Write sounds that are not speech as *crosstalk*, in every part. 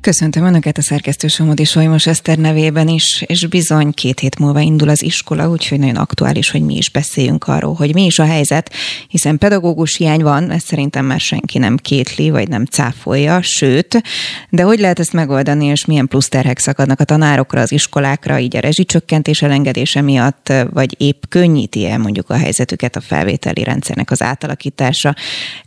Köszöntöm Önöket a szerkesztő Somodi Solymos Eszter nevében is, és bizony két hét múlva indul az iskola, úgyhogy nagyon aktuális, hogy mi is beszéljünk arról, hogy mi is a helyzet, hiszen pedagógus hiány van, ezt szerintem már senki nem kétli, vagy nem cáfolja, sőt, de hogy lehet ezt megoldani, és milyen plusz terhek szakadnak a tanárokra, az iskolákra, így a rezsicsökkentés elengedése miatt, vagy épp könnyíti el mondjuk a helyzetüket a felvételi rendszernek az átalakítása.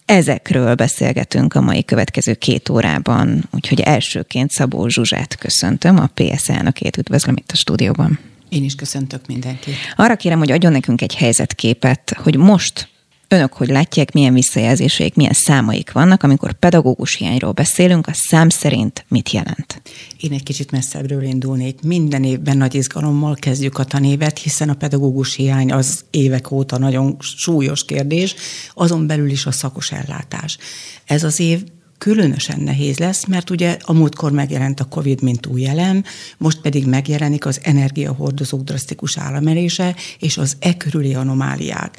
Ezekről beszélgetünk a mai következő két órában, úgyhogy elsőként Szabó Zsuzsát köszöntöm, a PS elnökét üdvözlöm itt a stúdióban. Én is köszöntök mindenkit. Arra kérem, hogy adjon nekünk egy helyzetképet, hogy most önök hogy látják, milyen visszajelzéseik, milyen számaik vannak, amikor pedagógus hiányról beszélünk, a szám szerint mit jelent? Én egy kicsit messzebbről indulnék. Minden évben nagy izgalommal kezdjük a tanévet, hiszen a pedagógus hiány az évek óta nagyon súlyos kérdés, azon belül is a szakos ellátás. Ez az év különösen nehéz lesz, mert ugye a múltkor megjelent a COVID, mint új elem, most pedig megjelenik az energiahordozók drasztikus államelése és az e körüli anomáliák.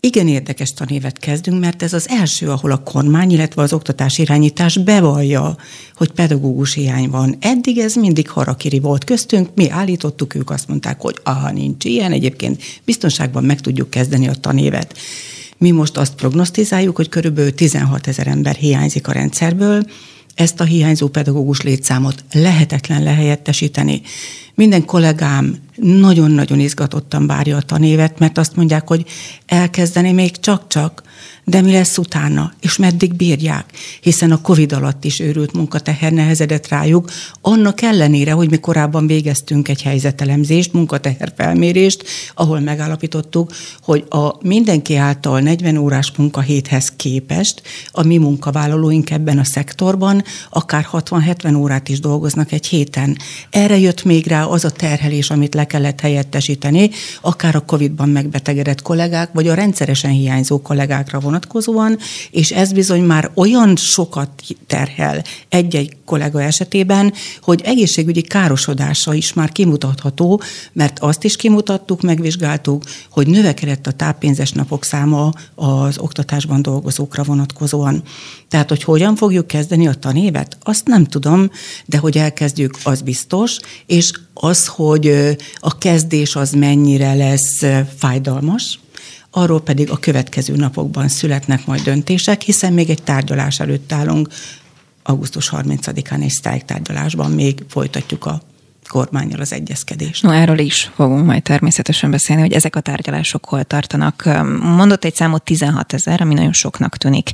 Igen érdekes tanévet kezdünk, mert ez az első, ahol a kormány, illetve az oktatás irányítás bevallja, hogy pedagógus hiány van. Eddig ez mindig harakiri volt köztünk, mi állítottuk, ők azt mondták, hogy aha, nincs ilyen, egyébként biztonságban meg tudjuk kezdeni a tanévet. Mi most azt prognosztizáljuk, hogy körülbelül 16 ezer ember hiányzik a rendszerből, ezt a hiányzó pedagógus létszámot lehetetlen lehelyettesíteni. Minden kollégám nagyon-nagyon izgatottan várja a tanévet, mert azt mondják, hogy elkezdeni még csak-csak, de mi lesz utána, és meddig bírják, hiszen a Covid alatt is őrült munkateher nehezedett rájuk, annak ellenére, hogy mi korábban végeztünk egy helyzetelemzést, munkateher felmérést, ahol megállapítottuk, hogy a mindenki által 40 órás munkahéthez képest a mi munkavállalóink ebben a szektorban akár 60-70 órát is dolgoznak egy héten. Erre jött még rá az a terhelés, amit le kellett helyettesíteni, akár a Covid-ban megbetegedett kollégák, vagy a rendszeresen hiányzó kollégákra vonatkozóan, és ez bizony már olyan sokat terhel egy-egy kollega esetében, hogy egészségügyi károsodása is már kimutatható, mert azt is kimutattuk, megvizsgáltuk, hogy növekedett a táppénzes napok száma az oktatásban dolgozókra vonatkozóan. Tehát, hogy hogyan fogjuk kezdeni a tanévet, azt nem tudom, de hogy elkezdjük, az biztos, és az, hogy a kezdés az mennyire lesz fájdalmas, arról pedig a következő napokban születnek majd döntések, hiszen még egy tárgyalás előtt állunk, augusztus 30-án egy sztrájk tárgyalásban még folytatjuk a kormányjal az egyezkedést. No, erről is fogunk majd természetesen beszélni, hogy ezek a tárgyalások hol tartanak. Mondott egy számot 16 ezer, ami nagyon soknak tűnik.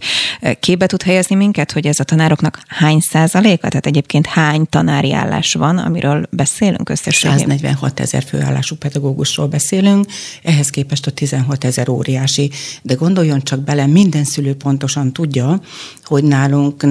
Képbe tud helyezni minket, hogy ez a tanároknak hány százaléka? Tehát egyébként hány tanári állás van, amiről beszélünk összesen? 146 ezer főállású pedagógusról beszélünk, ehhez képest a 16 ezer óriási. De gondoljon csak bele, minden szülő pontosan tudja, hogy nálunk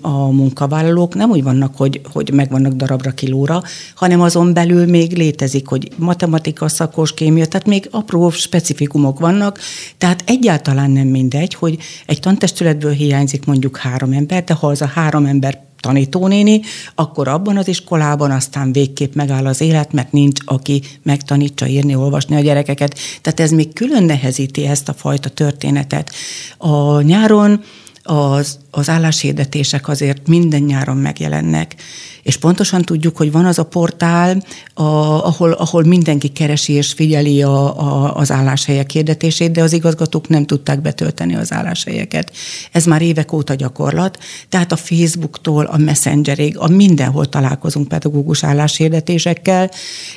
a munkavállalók nem úgy vannak, hogy, hogy megvannak darabra kilóra, hanem azon belül még létezik, hogy matematika, szakos, kémia, tehát még apró specifikumok vannak, tehát egyáltalán nem mindegy, hogy egy tantestületből hiányzik mondjuk három ember, de ha az a három ember tanítónéni, akkor abban az iskolában aztán végképp megáll az élet, mert nincs, aki megtanítsa írni, olvasni a gyerekeket. Tehát ez még külön nehezíti ezt a fajta történetet. A nyáron az, az álláshirdetések azért minden nyáron megjelennek, és pontosan tudjuk, hogy van az a portál, a, ahol, ahol mindenki keresi és figyeli a, a, az álláshelyek hirdetését, de az igazgatók nem tudták betölteni az álláshelyeket. Ez már évek óta gyakorlat, tehát a Facebooktól a Messengerig, a mindenhol találkozunk pedagógus álláshirdetésekkel,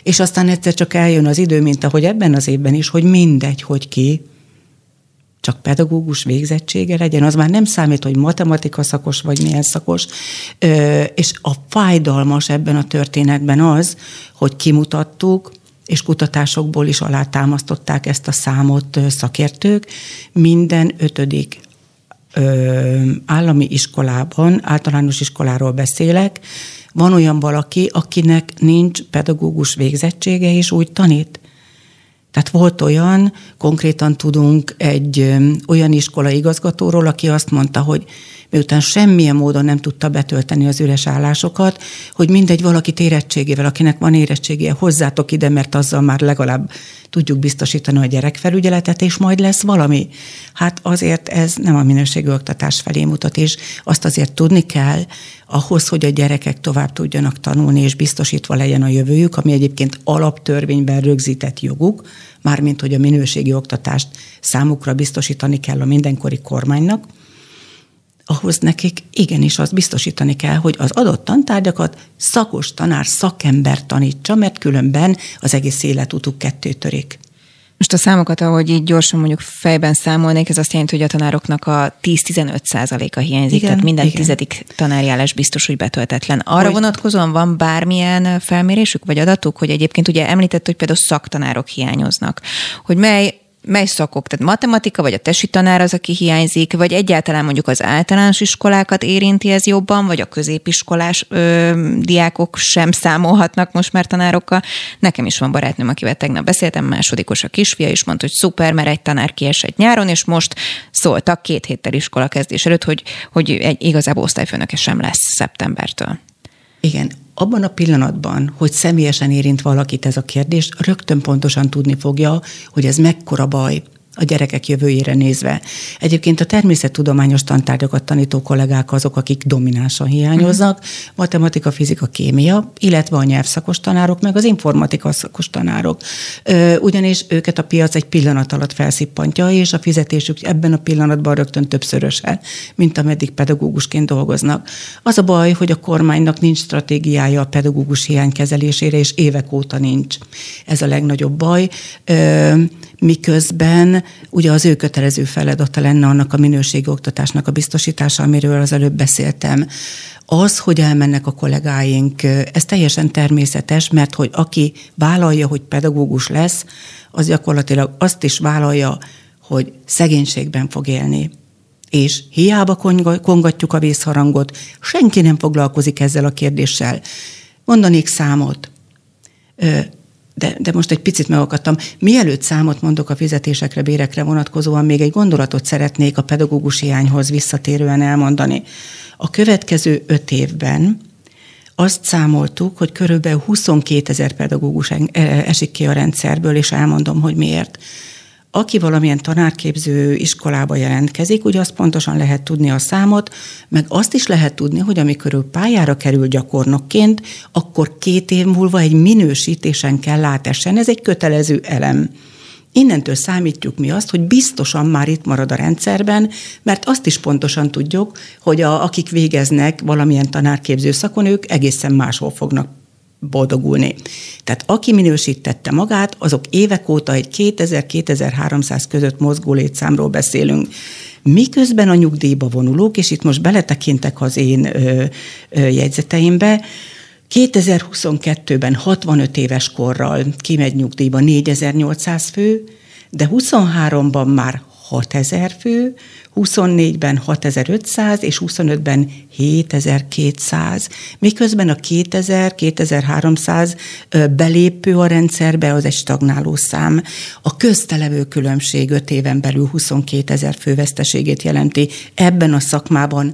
és aztán egyszer csak eljön az idő, mint ahogy ebben az évben is, hogy mindegy, hogy ki, csak pedagógus végzettsége legyen, az már nem számít, hogy matematika szakos vagy milyen szakos, és a fájdalmas ebben a történetben az, hogy kimutattuk, és kutatásokból is alátámasztották ezt a számot szakértők, minden ötödik ö, állami iskolában, általános iskoláról beszélek, van olyan valaki, akinek nincs pedagógus végzettsége, és úgy tanít. Tehát volt olyan, konkrétan tudunk egy olyan iskola igazgatóról, aki azt mondta, hogy miután semmilyen módon nem tudta betölteni az üres állásokat, hogy mindegy valaki érettségével, akinek van érettségie, hozzátok ide, mert azzal már legalább tudjuk biztosítani a gyerekfelügyeletet, és majd lesz valami. Hát azért ez nem a minőségű oktatás felé mutat, és azt azért tudni kell, ahhoz, hogy a gyerekek tovább tudjanak tanulni, és biztosítva legyen a jövőjük, ami egyébként alaptörvényben rögzített joguk, mármint hogy a minőségi oktatást számukra biztosítani kell a mindenkori kormánynak, ahhoz nekik igenis azt biztosítani kell, hogy az adott tantárgyakat szakos tanár, szakember tanítsa, mert különben az egész életutuk kettő törik. Most a számokat, ahogy így gyorsan mondjuk fejben számolnék, ez azt jelenti, hogy a tanároknak a 10-15 százaléka hiányzik, igen, tehát minden igen. tizedik tanárjárás biztos, hogy betöltetlen. Arra hogy... vonatkozóan van bármilyen felmérésük vagy adatuk, hogy egyébként ugye említett, hogy például szaktanárok hiányoznak, hogy mely mely szakok, tehát matematika, vagy a tesi tanár az, aki hiányzik, vagy egyáltalán mondjuk az általános iskolákat érinti ez jobban, vagy a középiskolás ö, diákok sem számolhatnak most már tanárokkal. Nekem is van barátnőm, akivel tegnap beszéltem, másodikos a kisfia, és mondta, hogy szuper, mert egy tanár kiesett nyáron, és most szóltak két héttel iskola kezdés előtt, hogy, hogy egy igazából osztályfőnöke sem lesz szeptembertől. Igen, abban a pillanatban, hogy személyesen érint valakit ez a kérdés, rögtön pontosan tudni fogja, hogy ez mekkora baj, a gyerekek jövőjére nézve. Egyébként a természettudományos tantárgyakat tanító kollégák azok, akik dominánsan hiányoznak, uh-huh. matematika, fizika, kémia, illetve a nyelvszakos tanárok, meg az informatika szakos tanárok. Ugyanis őket a piac egy pillanat alatt felszippantja, és a fizetésük ebben a pillanatban rögtön többszöröse, mint ameddig pedagógusként dolgoznak. Az a baj, hogy a kormánynak nincs stratégiája a pedagógus hiány kezelésére, és évek óta nincs. Ez a legnagyobb baj miközben ugye az ő kötelező feladata lenne annak a minőségi oktatásnak a biztosítása, amiről az előbb beszéltem. Az, hogy elmennek a kollégáink, ez teljesen természetes, mert hogy aki vállalja, hogy pedagógus lesz, az gyakorlatilag azt is vállalja, hogy szegénységben fog élni. És hiába kongatjuk a vészharangot, senki nem foglalkozik ezzel a kérdéssel. Mondanék számot de, de most egy picit megakadtam. Mielőtt számot mondok a fizetésekre, bérekre vonatkozóan, még egy gondolatot szeretnék a pedagógus hiányhoz visszatérően elmondani. A következő öt évben azt számoltuk, hogy körülbelül 22 ezer pedagógus esik ki a rendszerből, és elmondom, hogy miért. Aki valamilyen tanárképző iskolába jelentkezik, ugye azt pontosan lehet tudni a számot, meg azt is lehet tudni, hogy amikor ő pályára kerül gyakornokként, akkor két év múlva egy minősítésen kell átessen. Ez egy kötelező elem. Innentől számítjuk mi azt, hogy biztosan már itt marad a rendszerben, mert azt is pontosan tudjuk, hogy a, akik végeznek valamilyen tanárképző szakon, ők egészen máshol fognak boldogulni. Tehát aki minősítette magát, azok évek óta egy 2000-2300 között mozgó létszámról beszélünk. Miközben a nyugdíjba vonulók, és itt most beletekintek az én ö, ö, jegyzeteimbe, 2022-ben 65 éves korral kimegy nyugdíjba 4800 fő, de 23-ban már 6000 fő, 24-ben 6500 és 25-ben 7200, miközben a 2000-2300 belépő a rendszerbe az egy stagnáló szám. A köztelevő különbség 5 éven belül 22 ezer főveszteségét jelenti. Ebben a szakmában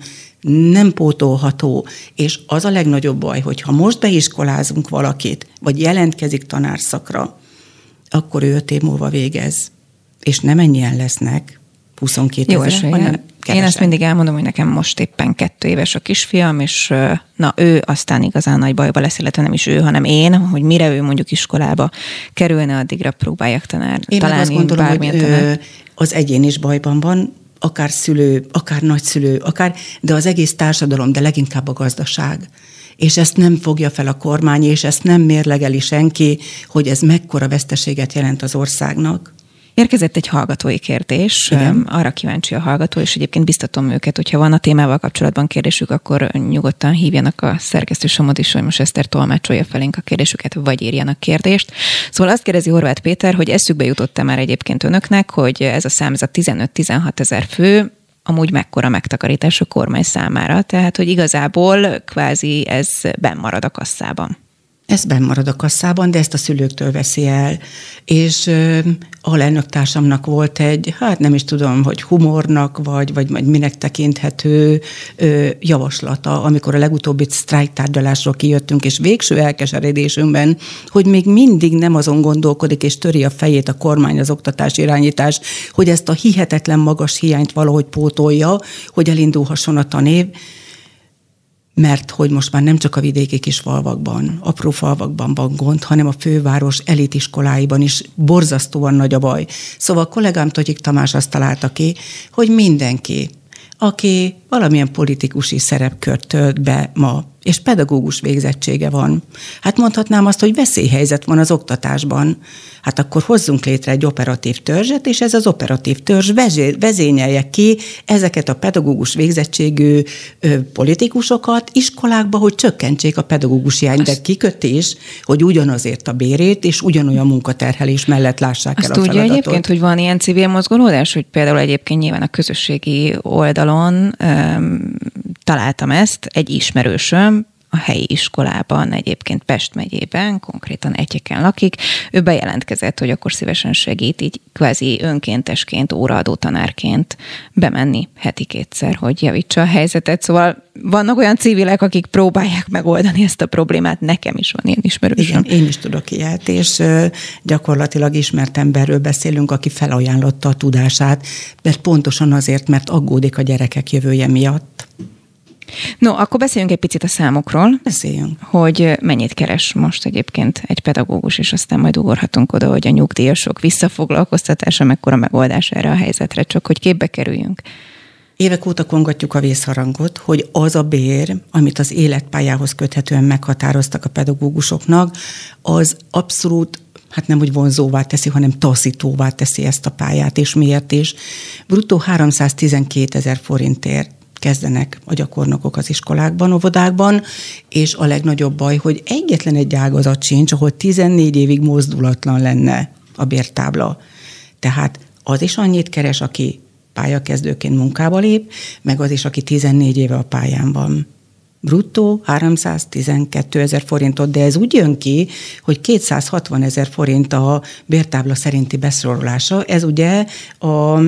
nem pótolható, és az a legnagyobb baj, hogy ha most beiskolázunk valakit, vagy jelentkezik tanárszakra, akkor ő öt év múlva végez. És nem ennyien lesznek, 22 Jó ezer, hanem kevesen. Én ezt mindig elmondom, hogy nekem most éppen kettő éves a kisfiam, és na ő aztán igazán nagy bajba lesz, illetve nem is ő, hanem én, hogy mire ő mondjuk iskolába kerülne, addigra próbáljak tanár, én találni azt gondolom, hogy tanár. az egyén is bajban van, akár szülő, akár nagyszülő, akár, de az egész társadalom, de leginkább a gazdaság és ezt nem fogja fel a kormány, és ezt nem mérlegeli senki, hogy ez mekkora veszteséget jelent az országnak. Érkezett egy hallgatói kérdés, Igen. arra kíváncsi a hallgató, és egyébként biztatom őket, hogyha van a témával kapcsolatban kérdésük, akkor nyugodtan hívjanak a szerkesztő Somodi most Eszter tolmácsolja felénk a kérdésüket, vagy írjanak kérdést. Szóval azt kérdezi Horváth Péter, hogy eszükbe jutott-e már egyébként önöknek, hogy ez a szám, ez a 15-16 ezer fő, amúgy mekkora megtakarítás a kormány számára, tehát hogy igazából kvázi ez benn marad a kasszában. Ez benn a kasszában, de ezt a szülőktől veszi el. És a társamnak volt egy, hát nem is tudom, hogy humornak, vagy, vagy, vagy minek tekinthető ö, javaslata, amikor a legutóbbi sztrájktárgyalásról kijöttünk, és végső elkeseredésünkben, hogy még mindig nem azon gondolkodik, és töri a fejét a kormány, az oktatás irányítás, hogy ezt a hihetetlen magas hiányt valahogy pótolja, hogy elindulhasson a tanév, mert hogy most már nem csak a vidéki kis falvakban, apró falvakban van gond, hanem a főváros elitiskoláiban is borzasztóan nagy a baj. Szóval a kollégám Togyik Tamás azt találta ki, hogy mindenki, aki valamilyen politikusi szerepkört tölt be ma, és pedagógus végzettsége van. Hát mondhatnám azt, hogy veszélyhelyzet van az oktatásban. Hát akkor hozzunk létre egy operatív törzset, és ez az operatív törzs vezényelje ki ezeket a pedagógus végzettségű ö, politikusokat iskolákba, hogy csökkentsék a pedagógus hiány, de kikötés, hogy ugyanazért a bérét és ugyanolyan munkaterhelés mellett lássák azt el a feladatot. tudja egyébként, hogy van ilyen civil mozgolódás, hogy például egyébként nyilván a közösségi oldalon találtam ezt, egy ismerősöm, a helyi iskolában, egyébként Pest megyében, konkrétan egyeken lakik. Ő bejelentkezett, hogy akkor szívesen segít, így kvázi önkéntesként, óraadó tanárként bemenni heti kétszer, hogy javítsa a helyzetet. Szóval vannak olyan civilek, akik próbálják megoldani ezt a problémát. Nekem is van ilyen ismerősöm. Igen, én is tudok ilyet, és gyakorlatilag ismert emberről beszélünk, aki felajánlotta a tudását, mert pontosan azért, mert aggódik a gyerekek jövője miatt. No, akkor beszéljünk egy picit a számokról. Beszéljünk. Hogy mennyit keres most egyébként egy pedagógus, és aztán majd ugorhatunk oda, hogy a nyugdíjasok visszafoglalkoztatása mekkora megoldás erre a helyzetre, csak hogy képbe kerüljünk. Évek óta kongatjuk a vészharangot, hogy az a bér, amit az életpályához köthetően meghatároztak a pedagógusoknak, az abszolút hát nem úgy vonzóvá teszi, hanem taszítóvá teszi ezt a pályát, és miért is. Bruttó 312 ezer forintért kezdenek a gyakornokok az iskolákban, óvodákban, és a legnagyobb baj, hogy egyetlen egy ágazat sincs, ahol 14 évig mozdulatlan lenne a bértábla. Tehát az is annyit keres, aki pályakezdőként munkába lép, meg az is, aki 14 éve a pályán van. Bruttó 312 ezer forintot, de ez úgy jön ki, hogy 260 ezer forint a bértábla szerinti beszorolása. Ez ugye a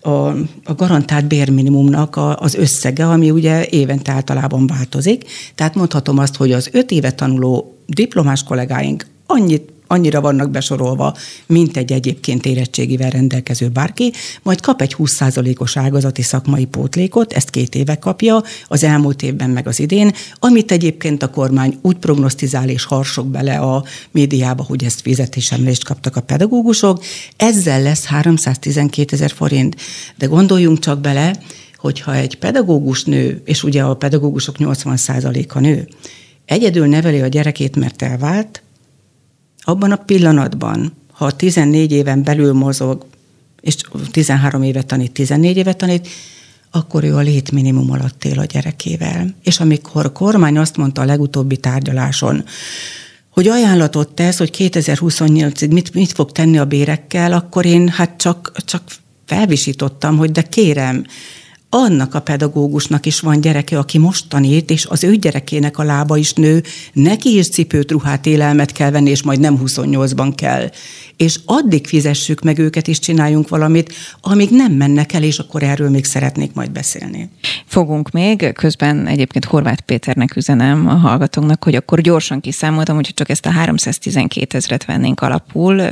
a, a garantált bérminimumnak a, az összege, ami ugye évente általában változik. Tehát mondhatom azt, hogy az öt éve tanuló diplomás kollégáink annyit annyira vannak besorolva, mint egy egyébként érettségivel rendelkező bárki, majd kap egy 20%-os ágazati szakmai pótlékot, ezt két éve kapja, az elmúlt évben meg az idén, amit egyébként a kormány úgy prognosztizál és harsok bele a médiába, hogy ezt fizetésemlést kaptak a pedagógusok, ezzel lesz 312 ezer forint. De gondoljunk csak bele, hogyha egy pedagógus nő, és ugye a pedagógusok 80%-a nő, egyedül neveli a gyerekét, mert elvált, abban a pillanatban, ha 14 éven belül mozog, és 13 évet tanít, 14 évet tanít, akkor ő a létminimum alatt él a gyerekével. És amikor a kormány azt mondta a legutóbbi tárgyaláson, hogy ajánlatot tesz, hogy 2028-ig mit, mit fog tenni a bérekkel, akkor én hát csak, csak felvisítottam, hogy de kérem, annak a pedagógusnak is van gyereke, aki most tanít, és az ő gyerekének a lába is nő, neki is cipőt, ruhát, élelmet kell venni, és majd nem 28-ban kell. És addig fizessük meg őket, és csináljunk valamit, amíg nem mennek el, és akkor erről még szeretnék majd beszélni. Fogunk még, közben egyébként Horváth Péternek üzenem a hallgatóknak, hogy akkor gyorsan kiszámoltam, hogy csak ezt a 312 ezret vennénk alapul,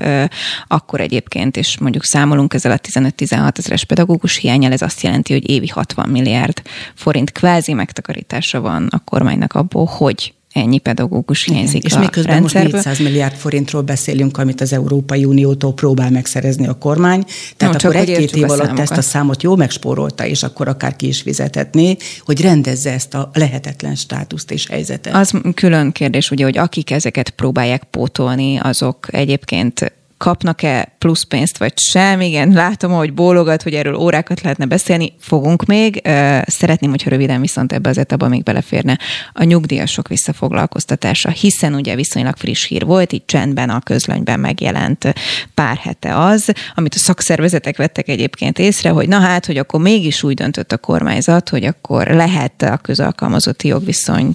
akkor egyébként, és mondjuk számolunk ezzel a 15-16 ezeres pedagógus hiányel, ez azt jelenti, hogy évi 60 milliárd forint kvázi megtakarítása van a kormánynak abból, hogy ennyi pedagógus hiányzik És miközben rendszerből. most 400 milliárd forintról beszélünk, amit az Európai Uniótól próbál megszerezni a kormány. Tehát no, akkor egy-két év alatt ezt a számot jó megspórolta, és akkor akár ki is fizethetné, hogy rendezze ezt a lehetetlen státuszt és helyzetet. Az külön kérdés, ugye, hogy akik ezeket próbálják pótolni, azok egyébként kapnak-e plusz pénzt, vagy sem. Igen, látom, hogy bólogat, hogy erről órákat lehetne beszélni. Fogunk még. Szeretném, hogyha röviden viszont ebbe az etapba még beleférne a nyugdíjasok visszafoglalkoztatása, hiszen ugye viszonylag friss hír volt, itt csendben a közlönyben megjelent pár hete az, amit a szakszervezetek vettek egyébként észre, hogy na hát, hogy akkor mégis úgy döntött a kormányzat, hogy akkor lehet a közalkalmazotti jogviszony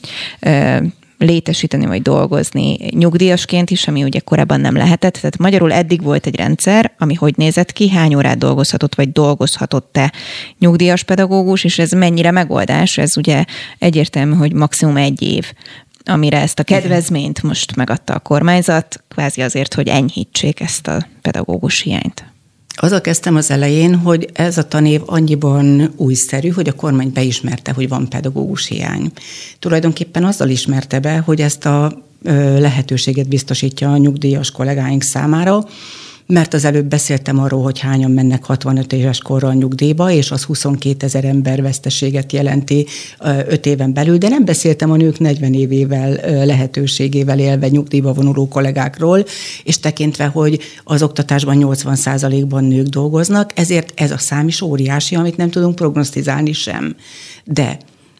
létesíteni vagy dolgozni nyugdíjasként is, ami ugye korábban nem lehetett. Tehát magyarul eddig volt egy rendszer, ami hogy nézett ki, hány órát dolgozhatott vagy dolgozhatott te nyugdíjas pedagógus, és ez mennyire megoldás. Ez ugye egyértelmű, hogy maximum egy év amire ezt a kedvezményt most megadta a kormányzat, kvázi azért, hogy enyhítsék ezt a pedagógus hiányt. Azzal kezdtem az elején, hogy ez a tanév annyiban újszerű, hogy a kormány beismerte, hogy van pedagógus hiány. Tulajdonképpen azzal ismerte be, hogy ezt a lehetőséget biztosítja a nyugdíjas kollégáink számára, mert az előbb beszéltem arról, hogy hányan mennek 65 éves korral nyugdíjba, és az 22 ezer ember veszteséget jelenti 5 éven belül, de nem beszéltem a nők 40 évével lehetőségével élve nyugdíjba vonuló kollégákról, és tekintve, hogy az oktatásban 80%-ban nők dolgoznak, ezért ez a szám is óriási, amit nem tudunk prognosztizálni sem. De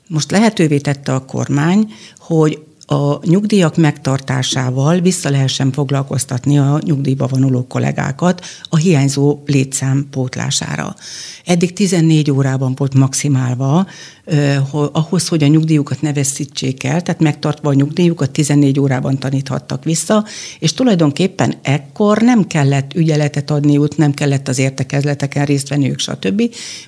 most lehetővé tette a kormány, hogy a nyugdíjak megtartásával vissza lehessen foglalkoztatni a nyugdíjba vonuló kollégákat a hiányzó létszám pótlására. Eddig 14 órában volt maximálva ahhoz, hogy a nyugdíjukat ne veszítsék el, tehát megtartva a nyugdíjukat 14 órában taníthattak vissza, és tulajdonképpen ekkor nem kellett ügyeletet adniuk, nem kellett az értekezleteken részt venniük, stb.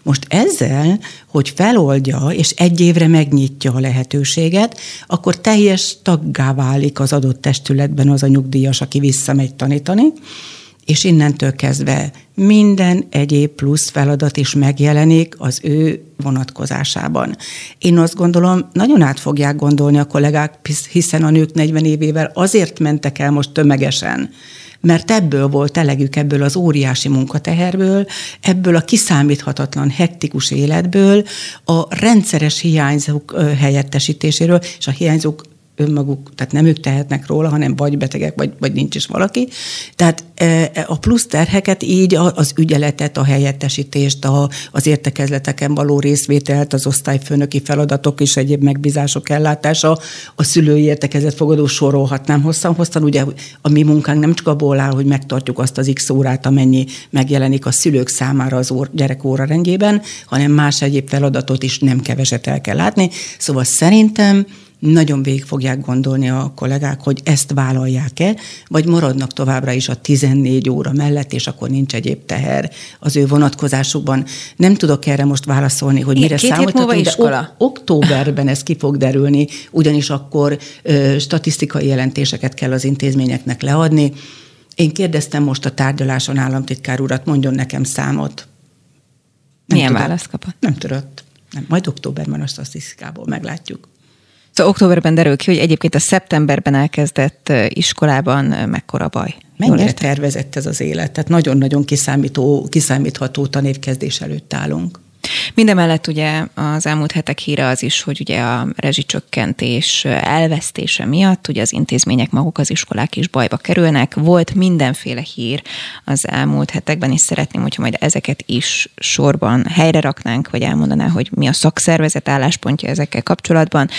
Most ezzel, hogy feloldja, és egy évre megnyitja a lehetőséget, akkor teljes taggá válik az adott testületben az a nyugdíjas, aki visszamegy tanítani, és innentől kezdve minden egyéb plusz feladat is megjelenik az ő vonatkozásában. Én azt gondolom, nagyon át fogják gondolni a kollégák, hiszen a nők 40 évével azért mentek el most tömegesen, mert ebből volt elegük, ebből az óriási munkateherből, ebből a kiszámíthatatlan, hektikus életből, a rendszeres hiányzók helyettesítéséről, és a hiányzók önmaguk, tehát nem ők tehetnek róla, hanem vagy betegek, vagy, vagy nincs is valaki. Tehát e, e, a plusz terheket így az ügyeletet, a helyettesítést, a, az értekezleteken való részvételt, az osztályfőnöki feladatok és egyéb megbízások ellátása, a szülői értekezet fogadó sorolhatnám hosszan-hosszan. Ugye a mi munkánk nem csak abból áll, hogy megtartjuk azt az X órát, amennyi megjelenik a szülők számára az óra, gyerek órarendjében, hanem más egyéb feladatot is nem keveset el kell látni. Szóval szerintem nagyon végig fogják gondolni a kollégák, hogy ezt vállalják-e, vagy maradnak továbbra is a 14 óra mellett, és akkor nincs egyéb teher az ő vonatkozásukban. Nem tudok erre most válaszolni, hogy mire számolhatunk, de ok- októberben ez ki fog derülni, ugyanis akkor ö, statisztikai jelentéseket kell az intézményeknek leadni. Én kérdeztem most a tárgyaláson államtitkár urat, mondjon nekem számot. Nem Milyen választ kapott? Nem tudott. Nem, majd októberben a statisztikából meglátjuk. Szóval októberben derül ki, hogy egyébként a szeptemberben elkezdett iskolában mekkora baj. Mennyire tervezett ez az élet? Tehát nagyon-nagyon kiszámító, kiszámítható tanévkezdés előtt állunk. Mindemellett ugye az elmúlt hetek híre az is, hogy ugye a rezsicsökkentés elvesztése miatt ugye az intézmények maguk, az iskolák is bajba kerülnek. Volt mindenféle hír az elmúlt hetekben, és szeretném, hogyha majd ezeket is sorban helyre raknánk, vagy elmondaná, hogy mi a szakszervezet álláspontja ezekkel kapcsolatban.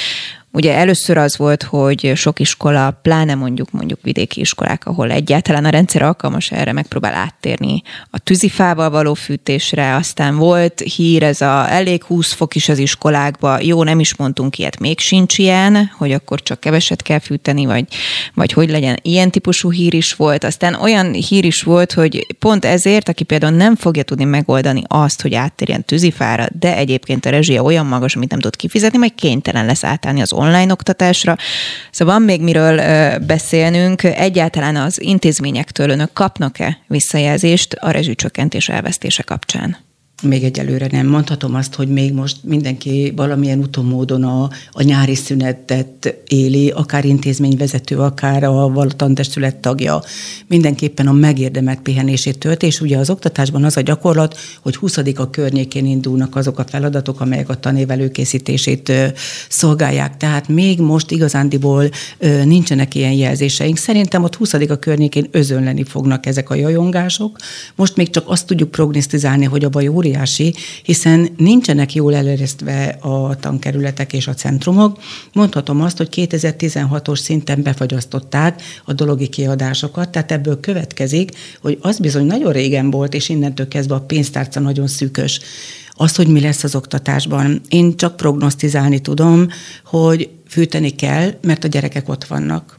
Ugye először az volt, hogy sok iskola, pláne mondjuk mondjuk vidéki iskolák, ahol egyáltalán a rendszer alkalmas erre, megpróbál áttérni a tűzifával való fűtésre, aztán volt hír, ez a elég 20 fok is az iskolákba, jó, nem is mondtunk ilyet, még sincs ilyen, hogy akkor csak keveset kell fűteni, vagy, vagy hogy legyen. Ilyen típusú hír is volt, aztán olyan hír is volt, hogy pont ezért, aki például nem fogja tudni megoldani azt, hogy áttérjen tűzifára, de egyébként a rezsia olyan magas, amit nem tud kifizetni, majd kénytelen lesz átállni az online oktatásra. Szóval van még miről beszélnünk. Egyáltalán az intézményektől önök kapnak-e visszajelzést a rezsicsökkentés elvesztése kapcsán? Még egyelőre nem. Mondhatom azt, hogy még most mindenki valamilyen utomódon a, a nyári szünetet éli, akár intézményvezető, akár a valatantestület tagja. Mindenképpen a megérdemelt pihenését tölt, és ugye az oktatásban az a gyakorlat, hogy 20 a környékén indulnak azok a feladatok, amelyek a tanév előkészítését szolgálják. Tehát még most igazándiból nincsenek ilyen jelzéseink. Szerintem ott 20 a környékén özönleni fognak ezek a jajongások. Most még csak azt tudjuk prognosztizálni, hogy a baj óriási, hiszen nincsenek jól eleresztve a tankerületek és a centrumok. Mondhatom azt, hogy 2016-os szinten befagyasztották a dologi kiadásokat, tehát ebből következik, hogy az bizony nagyon régen volt, és innentől kezdve a pénztárca nagyon szűkös Az, hogy mi lesz az oktatásban, én csak prognosztizálni tudom, hogy fűteni kell, mert a gyerekek ott vannak.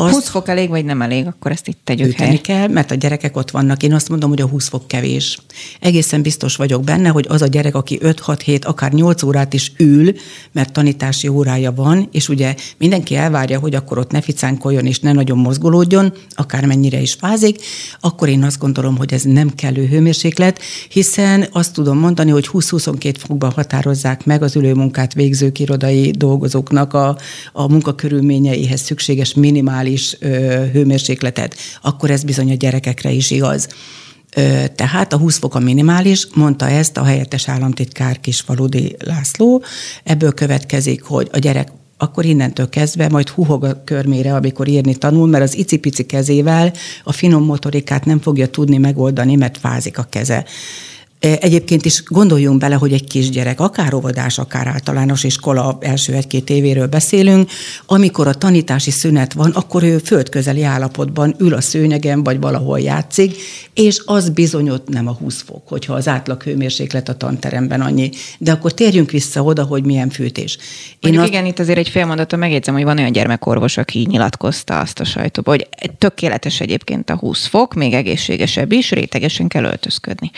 Azt 20 fok elég, vagy nem elég? Akkor ezt itt tegyük hely. kell, mert a gyerekek ott vannak. Én azt mondom, hogy a 20 fok kevés. Egészen biztos vagyok benne, hogy az a gyerek, aki 5-6-7, akár 8 órát is ül, mert tanítási órája van, és ugye mindenki elvárja, hogy akkor ott ne ficánkoljon és ne nagyon mozgolódjon, akármennyire is fázik, akkor én azt gondolom, hogy ez nem kellő hőmérséklet, hiszen azt tudom mondani, hogy 20-22 fokban határozzák meg az ülőmunkát végzők irodai dolgozóknak a, a munkakörülményeihez szükséges minimális minimális hőmérsékletet, akkor ez bizony a gyerekekre is igaz. Tehát a 20 fok a minimális, mondta ezt a helyettes államtitkár Kisfaludi László. Ebből következik, hogy a gyerek akkor innentől kezdve majd huhog a körmére, amikor írni tanul, mert az icipici kezével a finom motorikát nem fogja tudni megoldani, mert fázik a keze. Egyébként is gondoljunk bele, hogy egy kisgyerek, akár óvodás, akár általános iskola első egy-két évéről beszélünk, amikor a tanítási szünet van, akkor ő földközeli állapotban ül a szőnyegen, vagy valahol játszik, és az bizony ott nem a 20 fok, hogyha az átlag hőmérséklet a tanteremben annyi. De akkor térjünk vissza oda, hogy milyen fűtés. Én Mondjuk azt... igen, itt azért egy fél mondatot megjegyzem, hogy van olyan gyermekorvos, aki nyilatkozta azt a sajtóba, hogy tökéletes egyébként a 20 fok, még egészségesebb is, rétegesen kell öltözködni.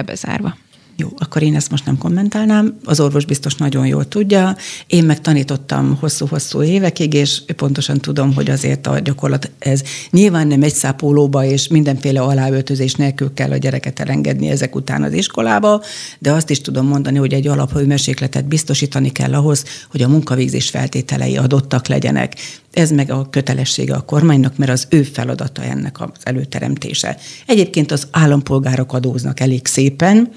Zárójel bezárva. Jó, akkor én ezt most nem kommentálnám. Az orvos biztos nagyon jól tudja. Én meg tanítottam hosszú-hosszú évekig, és pontosan tudom, hogy azért a gyakorlat ez nyilván nem egy szápolóba és mindenféle aláöltözés nélkül kell a gyereket elengedni ezek után az iskolába, de azt is tudom mondani, hogy egy alaphőmérsékletet biztosítani kell ahhoz, hogy a munkavégzés feltételei adottak legyenek. Ez meg a kötelessége a kormánynak, mert az ő feladata ennek az előteremtése. Egyébként az állampolgárok adóznak elég szépen,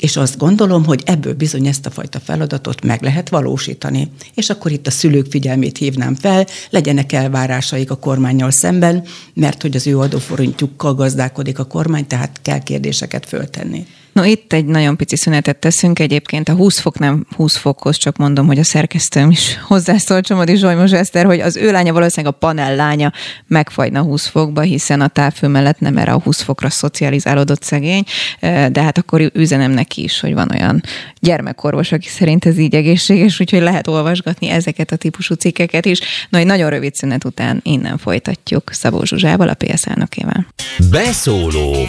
és azt gondolom, hogy ebből bizony ezt a fajta feladatot meg lehet valósítani. És akkor itt a szülők figyelmét hívnám fel, legyenek elvárásaik a kormányjal szemben, mert hogy az ő adóforintjukkal gazdálkodik a kormány, tehát kell kérdéseket föltenni. No itt egy nagyon pici szünetet teszünk egyébként. A 20 fok nem 20 fokhoz, csak mondom, hogy a szerkesztőm is *laughs* hozzászól Csomadi Zsolymos Eszter, hogy az ő lánya valószínűleg a panel lánya megfagyna 20 fokba, hiszen a távfő mellett nem erre a 20 fokra szocializálódott szegény, de hát akkor üzenem neki is, hogy van olyan gyermekorvos, aki szerint ez így egészséges, úgyhogy lehet olvasgatni ezeket a típusú cikkeket is. No, egy nagyon rövid szünet után innen folytatjuk Szabó Zsuzsával, a PSZ elnökével. Beszóló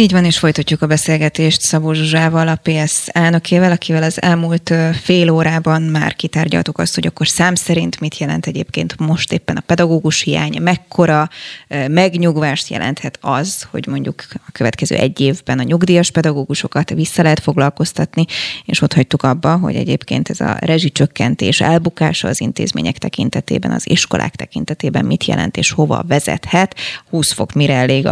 Így van, és folytatjuk a beszélgetést Szabó Zsuzsával, a PS elnökével, akivel az elmúlt fél órában már kitárgyaltuk azt, hogy akkor szám szerint mit jelent egyébként most éppen a pedagógus hiány, mekkora megnyugvást jelenthet az, hogy mondjuk a következő egy évben a nyugdíjas pedagógusokat vissza lehet foglalkoztatni, és ott hagytuk abba, hogy egyébként ez a rezsicsökkentés elbukása az intézmények tekintetében, az iskolák tekintetében mit jelent és hova vezethet, 20 fok mire elég,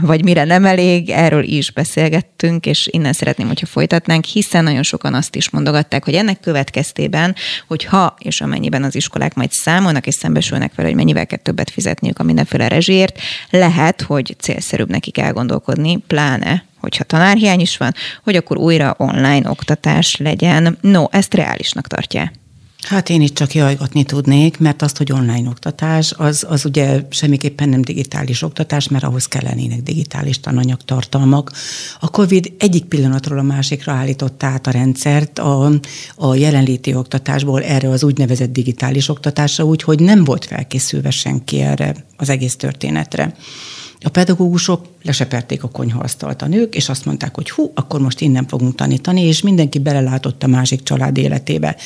vagy mire nem elég, erről is beszélgettünk, és innen szeretném, hogyha folytatnánk, hiszen nagyon sokan azt is mondogatták, hogy ennek következtében, hogy ha és amennyiben az iskolák majd számolnak és szembesülnek vele, hogy mennyivel kell többet fizetniük a mindenféle rezsiért, lehet, hogy célszerűbb nekik elgondolkodni, pláne hogyha tanárhiány is van, hogy akkor újra online oktatás legyen. No, ezt reálisnak tartja. Hát én itt csak jajgatni tudnék, mert azt, hogy online oktatás, az, az ugye semmiképpen nem digitális oktatás, mert ahhoz kellenének digitális tananyagtartalmak. A COVID egyik pillanatról a másikra állította át a rendszert a, a jelenléti oktatásból erre az úgynevezett digitális oktatásra, úgyhogy nem volt felkészülve senki erre az egész történetre. A pedagógusok leseperték a konyhaasztalt a nők, és azt mondták, hogy hú, akkor most innen fogunk tanítani, és mindenki belelátott a másik család életébe.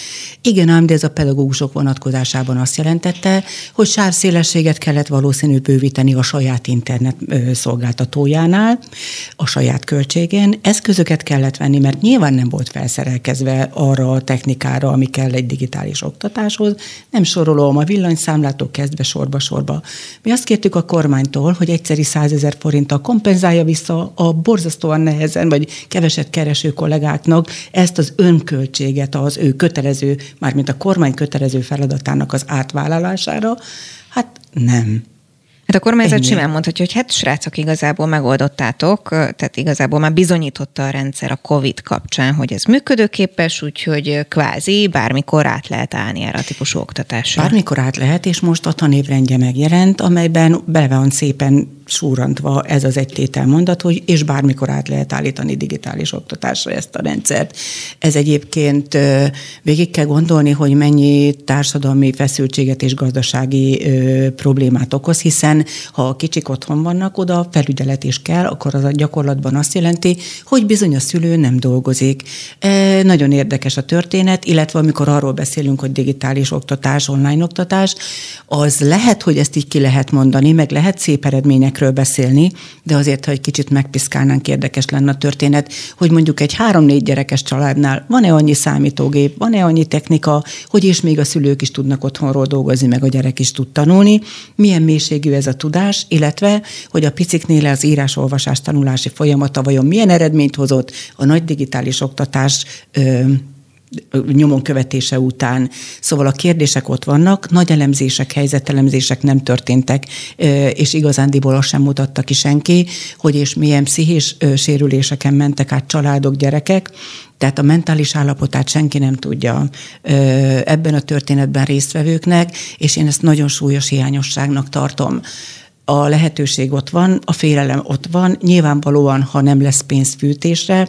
Igen ám, de ez a pedagógusok vonatkozásában azt jelentette, hogy sávszélességet kellett valószínű bővíteni a saját internet szolgáltatójánál, a saját költségén. Eszközöket kellett venni, mert nyilván nem volt felszerelkezve arra a technikára, ami kell egy digitális oktatáshoz. Nem sorolom a villanyszámlától kezdve sorba-sorba. Mi azt kértük a kormánytól, hogy egyszeri 100 ezer forinttal kompenzálja vissza a borzasztóan nehezen, vagy keveset kereső kollégáknak ezt az önköltséget, az ő kötelező, mármint a kormány kötelező feladatának az átvállalására. Hát nem. Hát a kormányzat Ennyi. simán mondhatja, hogy hát srácok, igazából megoldottátok, tehát igazából már bizonyította a rendszer a COVID kapcsán, hogy ez működőképes, úgyhogy kvázi bármikor át lehet állni erre a típusú oktatásra. Bármikor át lehet, és most a tanévrendje megjelent, amelyben bele van szépen súrantva ez az egy tételmondat, hogy és bármikor át lehet állítani digitális oktatásra ezt a rendszert. Ez egyébként végig kell gondolni, hogy mennyi társadalmi feszültséget és gazdasági problémát okoz, hiszen ha a kicsik otthon vannak, oda felügyelet is kell, akkor az a gyakorlatban azt jelenti, hogy bizony a szülő nem dolgozik. E, nagyon érdekes a történet, illetve amikor arról beszélünk, hogy digitális oktatás, online oktatás, az lehet, hogy ezt így ki lehet mondani, meg lehet szép eredmények gyerekekről beszélni, de azért, ha egy kicsit megpiszkálnánk, érdekes lenne a történet, hogy mondjuk egy három-négy gyerekes családnál van-e annyi számítógép, van-e annyi technika, hogy és még a szülők is tudnak otthonról dolgozni, meg a gyerek is tud tanulni, milyen mélységű ez a tudás, illetve, hogy a piciknél az írás-olvasás tanulási folyamata vajon milyen eredményt hozott a nagy digitális oktatás ö, nyomon követése után. Szóval a kérdések ott vannak, nagy elemzések, helyzetelemzések nem történtek, és igazándiból azt sem mutatta ki senki, hogy és milyen pszichés sérüléseken mentek át családok, gyerekek, tehát a mentális állapotát senki nem tudja ebben a történetben résztvevőknek, és én ezt nagyon súlyos hiányosságnak tartom a lehetőség ott van, a félelem ott van, nyilvánvalóan, ha nem lesz pénz fűtésre,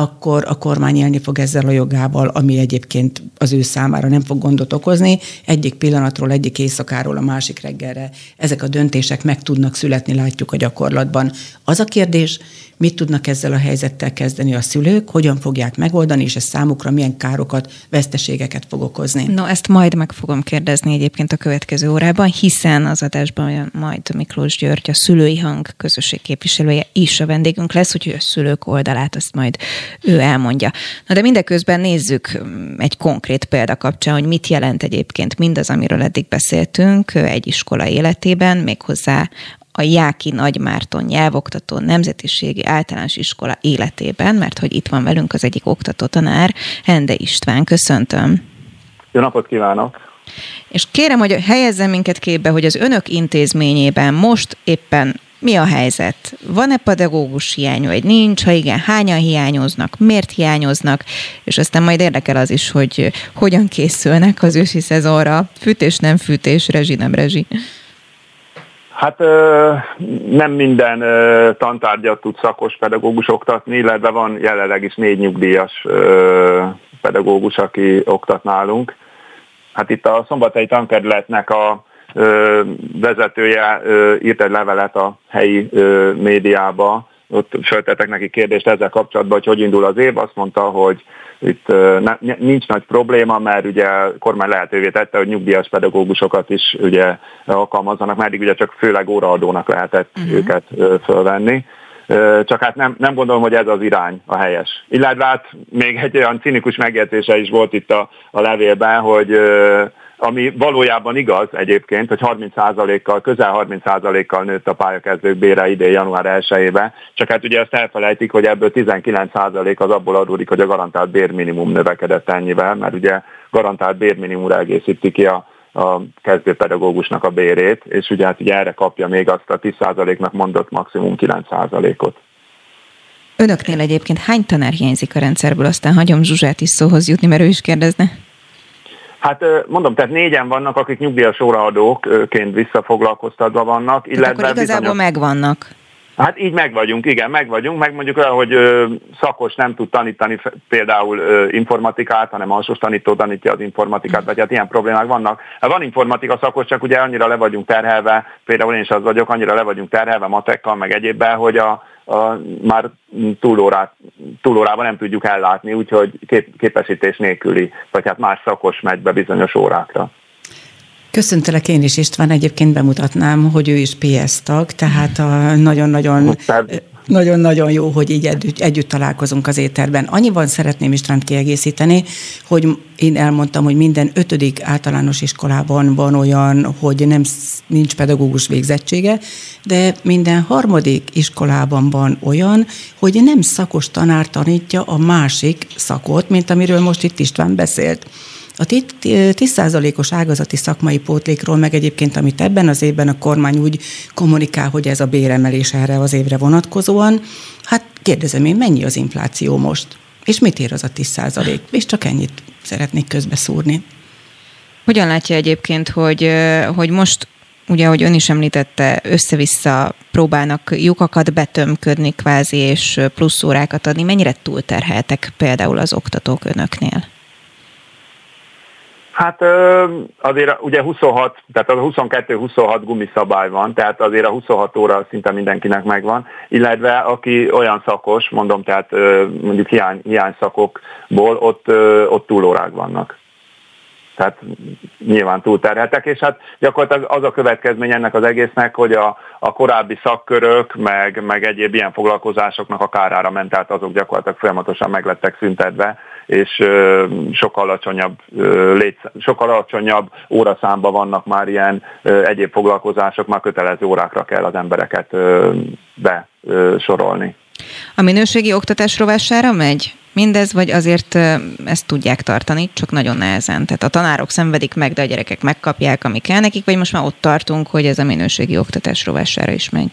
akkor a kormány élni fog ezzel a jogával, ami egyébként az ő számára nem fog gondot okozni. Egyik pillanatról, egyik éjszakáról a másik reggelre ezek a döntések meg tudnak születni, látjuk a gyakorlatban. Az a kérdés, mit tudnak ezzel a helyzettel kezdeni a szülők, hogyan fogják megoldani, és ez számukra milyen károkat, veszteségeket fog okozni. No, ezt majd meg fogom kérdezni egyébként a következő órában, hiszen az adásban majd Miklós György, a szülői hang közösség képviselője is a vendégünk lesz, úgyhogy a szülők oldalát azt majd ő elmondja. Na de mindeközben nézzük egy konkrét példa kapcsán, hogy mit jelent egyébként mindaz, amiről eddig beszéltünk egy iskola életében, méghozzá a Jáki Nagymárton nyelvoktató nemzetiségi általános iskola életében, mert hogy itt van velünk az egyik oktató tanár, Hende István. Köszöntöm. Jó napot kívánok! És kérem, hogy helyezzen minket képbe, hogy az önök intézményében most éppen mi a helyzet? Van-e pedagógus hiány, vagy nincs? Ha igen, hányan hiányoznak? Miért hiányoznak? És aztán majd érdekel az is, hogy hogyan készülnek az ősi szezonra. Fűtés, nem fűtés, rezsi, nem rezsi. Hát nem minden tantárgyat tud szakos pedagógus oktatni, illetve van jelenleg is négy nyugdíjas pedagógus, aki oktat nálunk. Hát itt a szombathelyi tankerületnek a vezetője írt egy levelet a helyi médiába, ott föltettek neki kérdést ezzel kapcsolatban, hogy hogy indul az év, azt mondta, hogy itt ne, nincs nagy probléma, mert ugye a kormány lehetővé tette, hogy nyugdíjas pedagógusokat is ugye alkalmazzanak, mert eddig ugye csak főleg óraadónak lehetett uh-huh. őket fölvenni. Csak hát nem, nem gondolom, hogy ez az irány a helyes. Illetve hát még egy olyan cinikus megjegyzése is volt itt a, a levélben, hogy ami valójában igaz egyébként, hogy 30%-kal, közel 30%-kal nőtt a pályakezdők bére idén január 1 csak hát ugye ezt elfelejtik, hogy ebből 19% az abból adódik, hogy a garantált bérminimum növekedett ennyivel, mert ugye garantált bérminimumra egészíti ki a a kezdőpedagógusnak a bérét, és ugye hát ugye erre kapja még azt a 10%-nak mondott maximum 9%-ot. Önöknél egyébként hány tanár hiányzik a rendszerből, aztán hagyom Zsuzsát is szóhoz jutni, mert ő is kérdezne. Hát mondom, tehát négyen vannak, akik nyugdíjas óraadókként visszafoglalkoztatva vannak. Tehát illetve akkor igazából bizonyos... megvannak. Hát így meg vagyunk, igen, meg vagyunk, meg mondjuk olyan, hogy ö, szakos nem tud tanítani például ö, informatikát, hanem alsós tanító tanítja az informatikát, vagy hát ilyen problémák vannak. Hát van informatika szakos, csak ugye annyira le vagyunk terhelve, például én is az vagyok, annyira le vagyunk terhelve matekkal, meg egyébben, hogy a, a, már túlórát, túlórában nem tudjuk ellátni, úgyhogy kép, képesítés nélküli, vagy hát más szakos megy be bizonyos órákra. Köszöntelek én is István, egyébként bemutatnám, hogy ő is PS tag, tehát a nagyon-nagyon nagyon-nagyon jó, hogy így együtt, együtt találkozunk az éterben. Annyiban szeretném Istvánt kiegészíteni, hogy én elmondtam, hogy minden ötödik általános iskolában van olyan, hogy nem, nincs pedagógus végzettsége, de minden harmadik iskolában van olyan, hogy nem szakos tanár tanítja a másik szakot, mint amiről most itt István beszélt. A 10%-os ágazati szakmai pótlékról, meg egyébként, amit ebben az évben a kormány úgy kommunikál, hogy ez a béremelés erre az évre vonatkozóan, hát kérdezem én, mennyi az infláció most? És mit ér az a 10 És csak ennyit szeretnék közbeszúrni. Hogyan látja egyébként, hogy, hogy most ugye, ahogy ön is említette, össze-vissza próbálnak lyukakat betömködni kvázi, és plusz órákat adni. Mennyire túlterheltek például az oktatók önöknél? Hát azért ugye 26, tehát a 22-26 gumiszabály van, tehát azért a 26 óra szinte mindenkinek megvan, illetve aki olyan szakos, mondom, tehát mondjuk hiány, hiány szakokból, ott, ott túlórák vannak. Tehát nyilván túlterheltek, és hát gyakorlatilag az a következmény ennek az egésznek, hogy a, a korábbi szakkörök, meg, meg egyéb ilyen foglalkozásoknak a kárára ment, tehát azok gyakorlatilag folyamatosan meglettek szüntetve, és sokkal alacsonyabb, létsz, sokkal alacsonyabb óraszámba vannak már ilyen egyéb foglalkozások, már kötelező órákra kell az embereket besorolni. A minőségi oktatás rovására megy? mindez, vagy azért ezt tudják tartani, csak nagyon nehezen. Tehát a tanárok szenvedik meg, de a gyerekek megkapják, ami kell nekik, vagy most már ott tartunk, hogy ez a minőségi oktatás rovására is megy.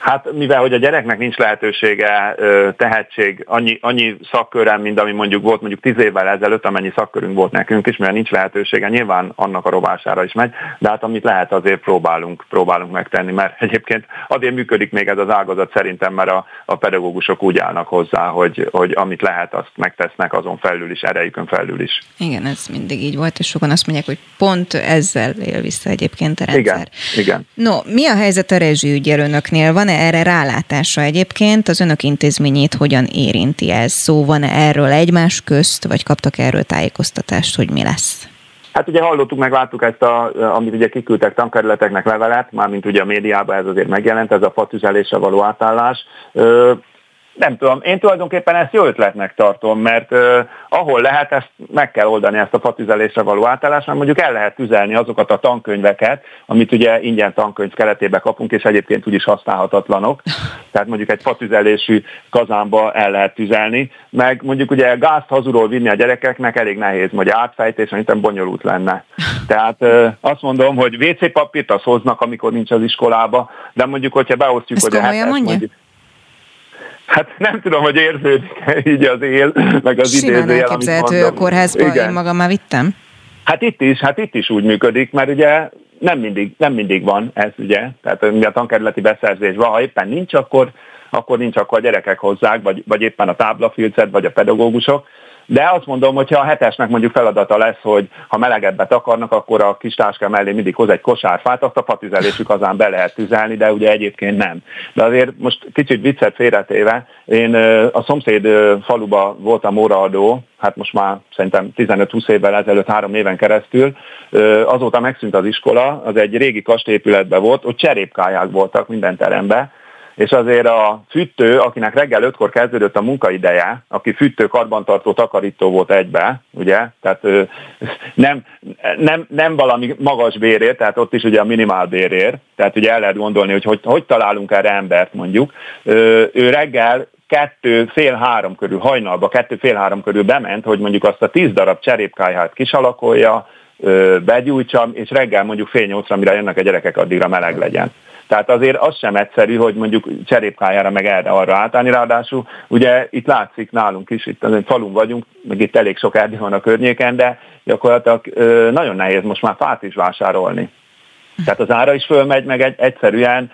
Hát mivel, hogy a gyereknek nincs lehetősége, tehetség, annyi, annyi szakkörrel, mint ami mondjuk volt mondjuk tíz évvel ezelőtt, amennyi szakkörünk volt nekünk is, mivel nincs lehetősége, nyilván annak a rovására is megy, de hát amit lehet azért próbálunk, próbálunk megtenni, mert egyébként azért működik még ez az ágazat szerintem, mert a, a pedagógusok úgy állnak hozzá, hogy, hogy amit lehet, azt megtesznek azon felül is, erejükön felül is. Igen, ez mindig így volt, és sokan azt mondják, hogy pont ezzel él vissza egyébként a rendszer. Igen, igen. No, mi a helyzet a rezsiügyel önöknél? Van van-e erre rálátása egyébként? Az önök intézményét hogyan érinti ez? Szó van-e erről egymás közt, vagy kaptak erről tájékoztatást, hogy mi lesz? Hát ugye hallottuk, meg láttuk ezt, a, amit ugye kiküldtek tankerületeknek levelet, mármint ugye a médiában ez azért megjelent, ez a fatüzelésre való átállás nem tudom, én tulajdonképpen ezt jó ötletnek tartom, mert uh, ahol lehet, ezt meg kell oldani ezt a fatüzelésre való átállást, mert mondjuk el lehet tüzelni azokat a tankönyveket, amit ugye ingyen tankönyv keretébe kapunk, és egyébként úgyis használhatatlanok. Tehát mondjuk egy fatüzelésű kazánba el lehet tüzelni, meg mondjuk ugye gázt hazulról vinni a gyerekeknek elég nehéz, vagy átfejtés, szerintem bonyolult lenne. Tehát uh, azt mondom, hogy WC papírt az hoznak, amikor nincs az iskolába, de mondjuk, hogyha beosztjuk, Ezt hogy a hetes, mondjuk, Hát nem tudom, hogy érződik így az él, meg az Simán idézőjel, elképzelhető a kórházba, Igen. én magam már vittem. Hát itt is, hát itt is úgy működik, mert ugye nem mindig, nem mindig van ez ugye, tehát a tankerületi beszerzés van, ha éppen nincs, akkor, akkor nincs, akkor a gyerekek hozzák, vagy, vagy éppen a táblafilcet, vagy a pedagógusok, de azt mondom, hogy a hetesnek mondjuk feladata lesz, hogy ha melegebbet akarnak, akkor a kis táska mellé mindig hoz egy kosárfát, azt a fatüzelésük azán be lehet tüzelni, de ugye egyébként nem. De azért most kicsit viccet félretéve, én a szomszéd faluba voltam óraadó, hát most már szerintem 15-20 évvel ezelőtt, három éven keresztül, azóta megszűnt az iskola, az egy régi kastépületben volt, ott cserépkályák voltak minden teremben, és azért a fűtő, akinek reggel ötkor kezdődött a munkaideje, aki fűtő, karbantartó, takarító volt egybe, ugye, tehát nem, nem, nem valami magas bérért, tehát ott is ugye a minimál bérért, tehát ugye el lehet gondolni, hogy hogy, hogy találunk erre embert mondjuk. Ő reggel kettő, fél három körül, hajnalba kettő, fél három körül bement, hogy mondjuk azt a tíz darab cserépkályhát kisalakolja, begyújtsam, és reggel mondjuk fél nyolcra, mire jönnek a gyerekek, addigra meleg legyen. Tehát azért az sem egyszerű, hogy mondjuk cserépkájára meg erre arra átállni, ráadásul ugye itt látszik nálunk is, itt egy falun vagyunk, meg itt elég sok erdő van a környéken, de gyakorlatilag nagyon nehéz most már fát is vásárolni. Tehát az ára is fölmegy, meg egy, egyszerűen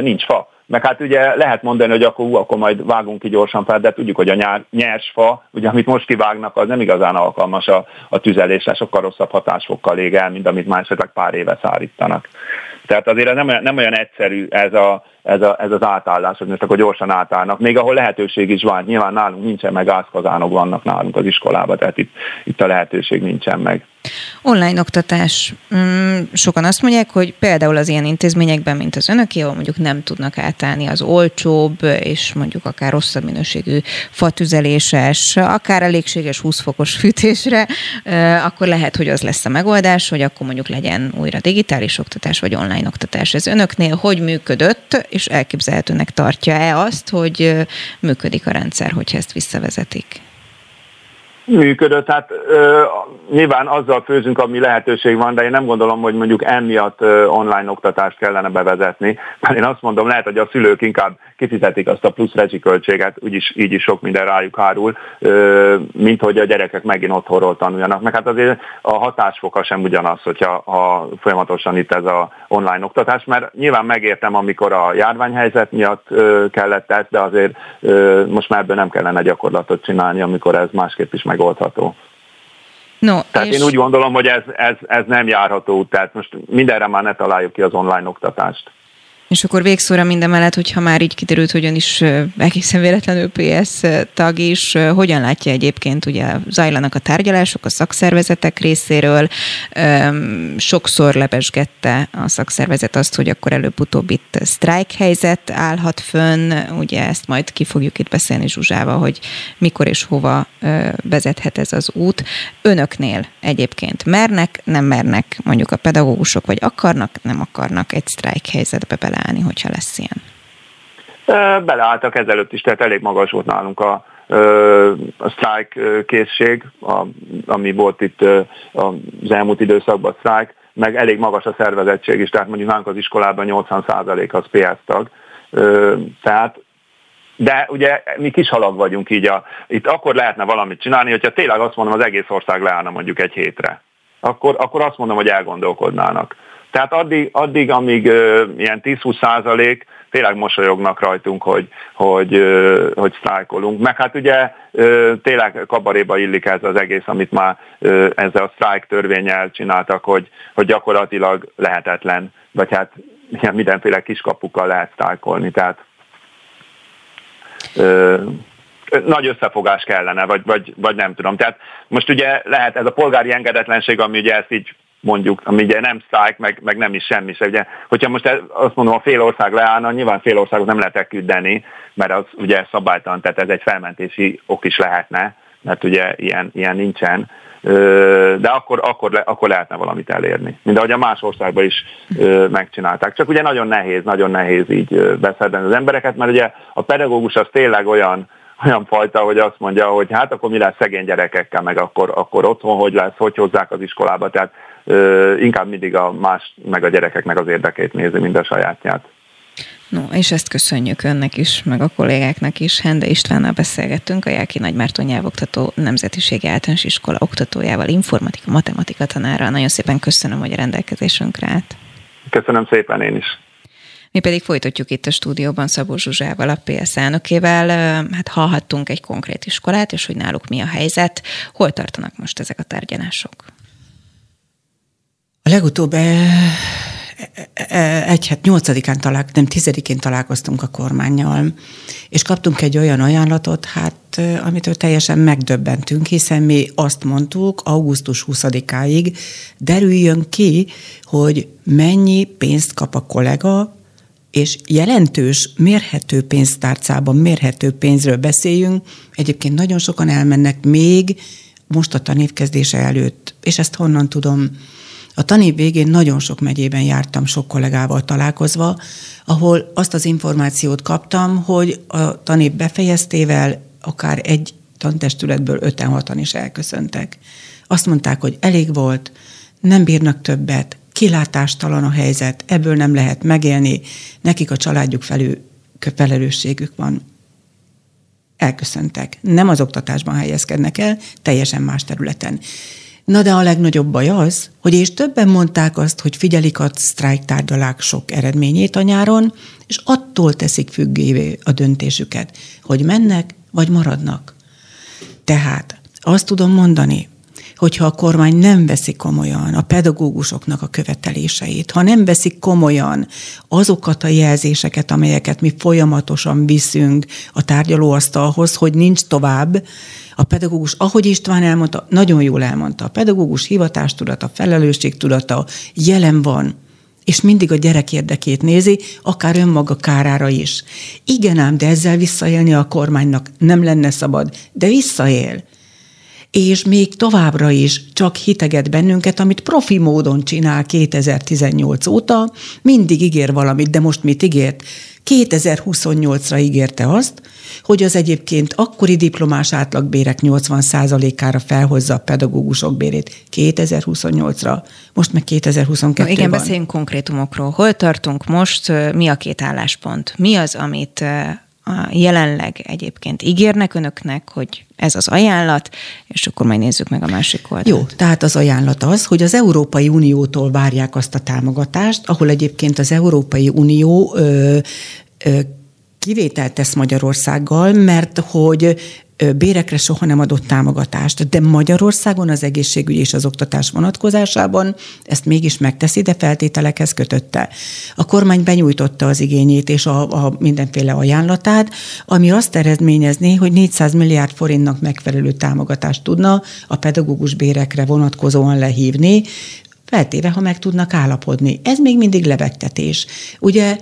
nincs fa. Meg hát ugye lehet mondani, hogy akkor, ú, akkor majd vágunk ki gyorsan fel, de tudjuk, hogy a nyár, nyers fa, ugye amit most kivágnak, az nem igazán alkalmas a, a tüzelésre, sokkal rosszabb hatásfokkal ég el, mint amit már esetleg pár éve szárítanak. Tehát azért nem, nem olyan egyszerű ez, a, ez, a, ez az átállás, hogy most akkor gyorsan átállnak. Még ahol lehetőség is van, nyilván nálunk nincsen meg gázkazánok vannak nálunk az iskolában, tehát itt, itt a lehetőség nincsen meg. Online oktatás. Mm, sokan azt mondják, hogy például az ilyen intézményekben, mint az önöké, ahol mondjuk nem tudnak átállni az olcsóbb, és mondjuk akár rosszabb minőségű fatüzeléses, akár elégséges 20 fokos fűtésre, akkor lehet, hogy az lesz a megoldás, hogy akkor mondjuk legyen újra digitális oktatás, vagy online oktatás. Ez önöknél hogy működött, és elképzelhetőnek tartja-e azt, hogy működik a rendszer, hogyha ezt visszavezetik? Működött. Hát ö, nyilván azzal főzünk, ami lehetőség van, de én nem gondolom, hogy mondjuk emiatt ö, online oktatást kellene bevezetni. Mert én azt mondom, lehet, hogy a szülők inkább kifizetik azt a plusz rezsiköltséget, úgyis így is sok minden rájuk hárul, ö, mint hogy a gyerekek megint otthonról tanuljanak. Meg hát azért a hatásfoka sem ugyanaz, hogyha ha folyamatosan itt ez a online oktatás, mert nyilván megértem, amikor a járványhelyzet miatt ö, kellett ez, de azért ö, most már ebből nem kellene gyakorlatot csinálni, amikor ez másképp is megoldható. No, tehát és... én úgy gondolom, hogy ez, ez, ez nem járható út, tehát most mindenre már ne találjuk ki az online oktatást. És akkor végszóra minden mellett, hogyha már így kiderült, hogy ön is egészen véletlenül PS tag is, hogyan látja egyébként, ugye zajlanak a tárgyalások a szakszervezetek részéről, sokszor lebesgette a szakszervezet azt, hogy akkor előbb-utóbb itt sztrájk helyzet állhat fönn, ugye ezt majd ki fogjuk itt beszélni Zsuzsával, hogy mikor és hova vezethet ez az út. Önöknél egyébként mernek, nem mernek? Mondjuk a pedagógusok, vagy akarnak, nem akarnak egy sztrájk helyzetbe bele beleállni, hogyha lesz ilyen? Beleálltak ezelőtt is, tehát elég magas volt nálunk a, a sztrájk készség, a, ami volt itt az elmúlt időszakban sztrájk, meg elég magas a szervezettség is, tehát mondjuk nálunk az iskolában 80% az PS tag. Tehát de ugye mi kis halag vagyunk így, a, itt akkor lehetne valamit csinálni, hogyha tényleg azt mondom, az egész ország leállna mondjuk egy hétre. Akkor, akkor azt mondom, hogy elgondolkodnának. Tehát addig, addig amíg uh, ilyen 10-20 százalék tényleg mosolyognak rajtunk, hogy, hogy, uh, hogy sztrájkolunk. Meg hát ugye uh, tényleg kabaréba illik ez az egész, amit már uh, ezzel a sztrájk törvényel csináltak, hogy, hogy gyakorlatilag lehetetlen, vagy hát ilyen mindenféle kiskapukkal lehet sztrájkolni. Tehát uh, nagy összefogás kellene, vagy, vagy, vagy nem tudom. Tehát most ugye lehet ez a polgári engedetlenség, ami ugye ezt így mondjuk, ami ugye nem sztrájk, meg, meg nem is semmi se. Ugye, hogyha most azt mondom, a fél ország leállna, nyilván fél országot nem lehet elküldeni, mert az ugye szabálytalan, tehát ez egy felmentési ok is lehetne, mert ugye ilyen, ilyen nincsen. De akkor, akkor, akkor lehetne valamit elérni. Mint ahogy a más országban is megcsinálták. Csak ugye nagyon nehéz, nagyon nehéz így beszedni az embereket, mert ugye a pedagógus az tényleg olyan, olyan fajta, hogy azt mondja, hogy hát akkor mi lesz szegény gyerekekkel, meg akkor, akkor otthon hogy lesz, hogy hozzák az iskolába. Tehát inkább mindig a más, meg a gyerekeknek az érdekét nézi, mint a sajátját. No, és ezt köszönjük önnek is, meg a kollégáknak is. Hende Istvánnal beszélgettünk, a Jelki Nagymárton nyelvoktató nemzetiségi általános iskola oktatójával, informatika, matematika tanára. Nagyon szépen köszönöm, hogy a rendelkezésünkre állt. Köszönöm szépen én is. Mi pedig folytatjuk itt a stúdióban Szabó Zsuzsával, a PS elnökével. Hát hallhattunk egy konkrét iskolát, és hogy náluk mi a helyzet. Hol tartanak most ezek a tárgyalások? A legutóbb eh, eh, egy hát nyolcadikán talál, nem tizedikén találkoztunk a kormányjal, és kaptunk egy olyan ajánlatot, hát eh, amitől teljesen megdöbbentünk, hiszen mi azt mondtuk, augusztus 20-áig derüljön ki, hogy mennyi pénzt kap a kollega, és jelentős, mérhető pénztárcában, mérhető pénzről beszéljünk. Egyébként nagyon sokan elmennek még most a tanévkezdése előtt, és ezt honnan tudom, a tanév végén nagyon sok megyében jártam sok kollégával találkozva, ahol azt az információt kaptam, hogy a tanév befejeztével akár egy tantestületből öten hatan is elköszöntek. Azt mondták, hogy elég volt, nem bírnak többet, kilátástalan a helyzet, ebből nem lehet megélni, nekik a családjuk felül felelősségük van. Elköszöntek. Nem az oktatásban helyezkednek el, teljesen más területen. Na de a legnagyobb baj az, hogy és többen mondták azt, hogy figyelik a sztrájk tárgyalák sok eredményét a nyáron, és attól teszik függévé a döntésüket, hogy mennek vagy maradnak. Tehát azt tudom mondani, hogyha a kormány nem veszi komolyan a pedagógusoknak a követeléseit, ha nem veszik komolyan azokat a jelzéseket, amelyeket mi folyamatosan viszünk a tárgyalóasztalhoz, hogy nincs tovább, a pedagógus, ahogy István elmondta, nagyon jól elmondta, a pedagógus hivatástudata, felelősségtudata jelen van, és mindig a gyerek érdekét nézi, akár önmaga kárára is. Igen ám, de ezzel visszaélni a kormánynak nem lenne szabad, de visszaél. És még továbbra is csak hiteget bennünket, amit profi módon csinál 2018 óta, mindig ígér valamit, de most mit ígért? 2028-ra ígérte azt, hogy az egyébként akkori diplomás átlagbérek 80%-ára felhozza a pedagógusok bérét 2028-ra, most meg 2022 no, Igen, van. beszéljünk konkrétumokról. Hol tartunk most, mi a két álláspont? Mi az, amit jelenleg egyébként ígérnek önöknek, hogy ez az ajánlat, és akkor majd nézzük meg a másik oldalt. Jó, tehát az ajánlat az, hogy az Európai Uniótól várják azt a támogatást, ahol egyébként az Európai Unió ö, ö, kivételt tesz Magyarországgal, mert hogy bérekre soha nem adott támogatást, de Magyarországon az egészségügy és az oktatás vonatkozásában ezt mégis megteszi, de feltételekhez kötötte. A kormány benyújtotta az igényét és a, a mindenféle ajánlatát, ami azt eredményezné, hogy 400 milliárd forintnak megfelelő támogatást tudna a pedagógus bérekre vonatkozóan lehívni, feltéve, ha meg tudnak állapodni. Ez még mindig lebegtetés. Ugye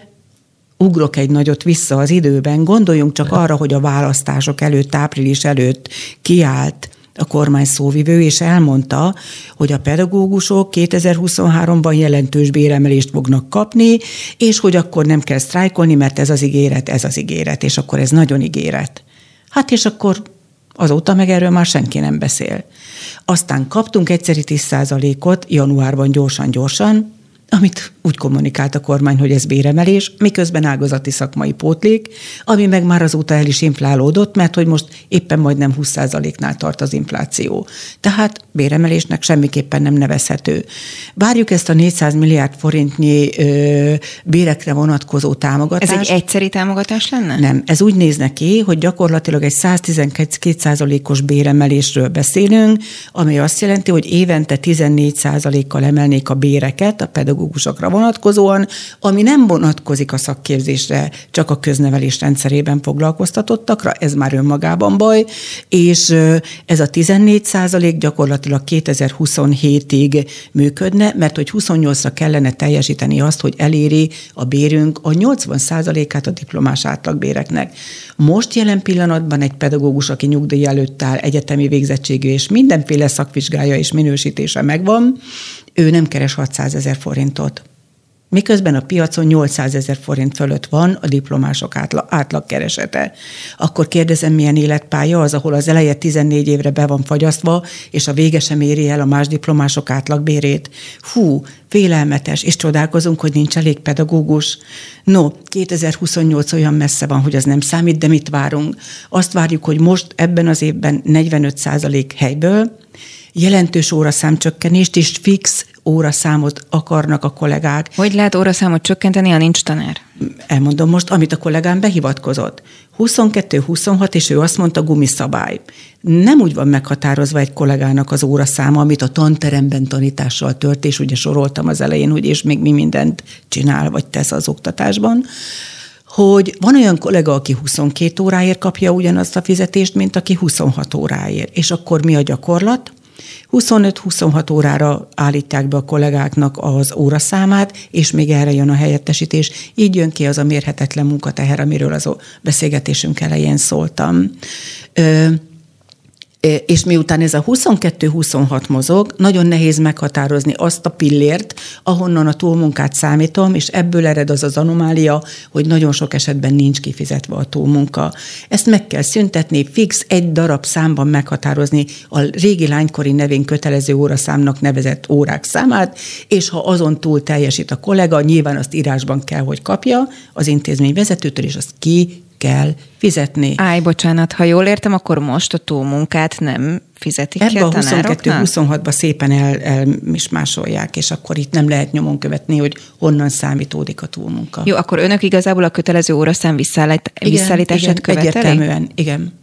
ugrok egy nagyot vissza az időben, gondoljunk csak arra, hogy a választások előtt, április előtt kiállt a kormány szóvivő, és elmondta, hogy a pedagógusok 2023-ban jelentős béremelést fognak kapni, és hogy akkor nem kell sztrájkolni, mert ez az ígéret, ez az ígéret, és akkor ez nagyon ígéret. Hát és akkor azóta meg erről már senki nem beszél. Aztán kaptunk egyszeri 10%-ot januárban gyorsan-gyorsan, amit úgy kommunikált a kormány, hogy ez béremelés, miközben ágazati szakmai pótlék, ami meg már azóta el is inflálódott, mert hogy most éppen majdnem 20%-nál tart az infláció. Tehát béremelésnek semmiképpen nem nevezhető. Várjuk ezt a 400 milliárd forintnyi ö, bérekre vonatkozó támogatást. Ez egy egyszeri támogatás lenne? Nem. Ez úgy néz neki, hogy gyakorlatilag egy 112%-os béremelésről beszélünk, ami azt jelenti, hogy évente 14%-kal emelnék a béreket a pedagógusokra vonatkozóan, ami nem vonatkozik a szakképzésre, csak a köznevelés rendszerében foglalkoztatottakra, ez már önmagában baj, és ez a 14 százalék gyakorlatilag 2027-ig működne, mert hogy 28-ra kellene teljesíteni azt, hogy eléri a bérünk a 80 százalékát a diplomás átlagbéreknek. Most jelen pillanatban egy pedagógus, aki nyugdíj előtt áll, egyetemi végzettségű és mindenféle szakvizsgája és minősítése megvan, ő nem keres 600 ezer forintot. Miközben a piacon 800 ezer forint fölött van a diplomások átlag, átlagkeresete. Akkor kérdezem, milyen életpálya az, ahol az eleje 14 évre be van fagyasztva, és a vége sem éri el a más diplomások átlagbérét. Hú, félelmetes, és csodálkozunk, hogy nincs elég pedagógus. No, 2028 olyan messze van, hogy az nem számít, de mit várunk? Azt várjuk, hogy most ebben az évben 45% helyből, jelentős óraszámcsökkenést és fix óraszámot akarnak a kollégák. Hogy lehet óraszámot csökkenteni, ha nincs tanár? Elmondom most, amit a kollégám behivatkozott. 22-26, és ő azt mondta, gumiszabály. Nem úgy van meghatározva egy kollégának az óraszáma, amit a tanteremben tanítással tört, és ugye soroltam az elején, hogy és még mi mindent csinál, vagy tesz az oktatásban, hogy van olyan kollega, aki 22 óráért kapja ugyanazt a fizetést, mint aki 26 óráért. És akkor mi a gyakorlat? 25-26 órára állítják be a kollégáknak az óraszámát, és még erre jön a helyettesítés. Így jön ki az a mérhetetlen munkateher, amiről az beszélgetésünk elején szóltam. És miután ez a 22-26 mozog, nagyon nehéz meghatározni azt a pillért, ahonnan a túlmunkát számítom, és ebből ered az az anomália, hogy nagyon sok esetben nincs kifizetve a túlmunka. Ezt meg kell szüntetni, fix egy darab számban meghatározni a régi lánykori nevén kötelező óraszámnak nevezett órák számát, és ha azon túl teljesít a kollega, nyilván azt írásban kell, hogy kapja az intézmény vezetőtől, és azt ki kell fizetni. Áj, bocsánat, ha jól értem, akkor most a túlmunkát nem fizetik Ebbe ki a, a 22-26-ba szépen el, el is másolják, és akkor itt nem lehet nyomon követni, hogy honnan számítódik a túlmunka. Jó, akkor önök igazából a kötelező óraszám visszaállít, visszaállítását igen, követelik? Egyértelműen, igen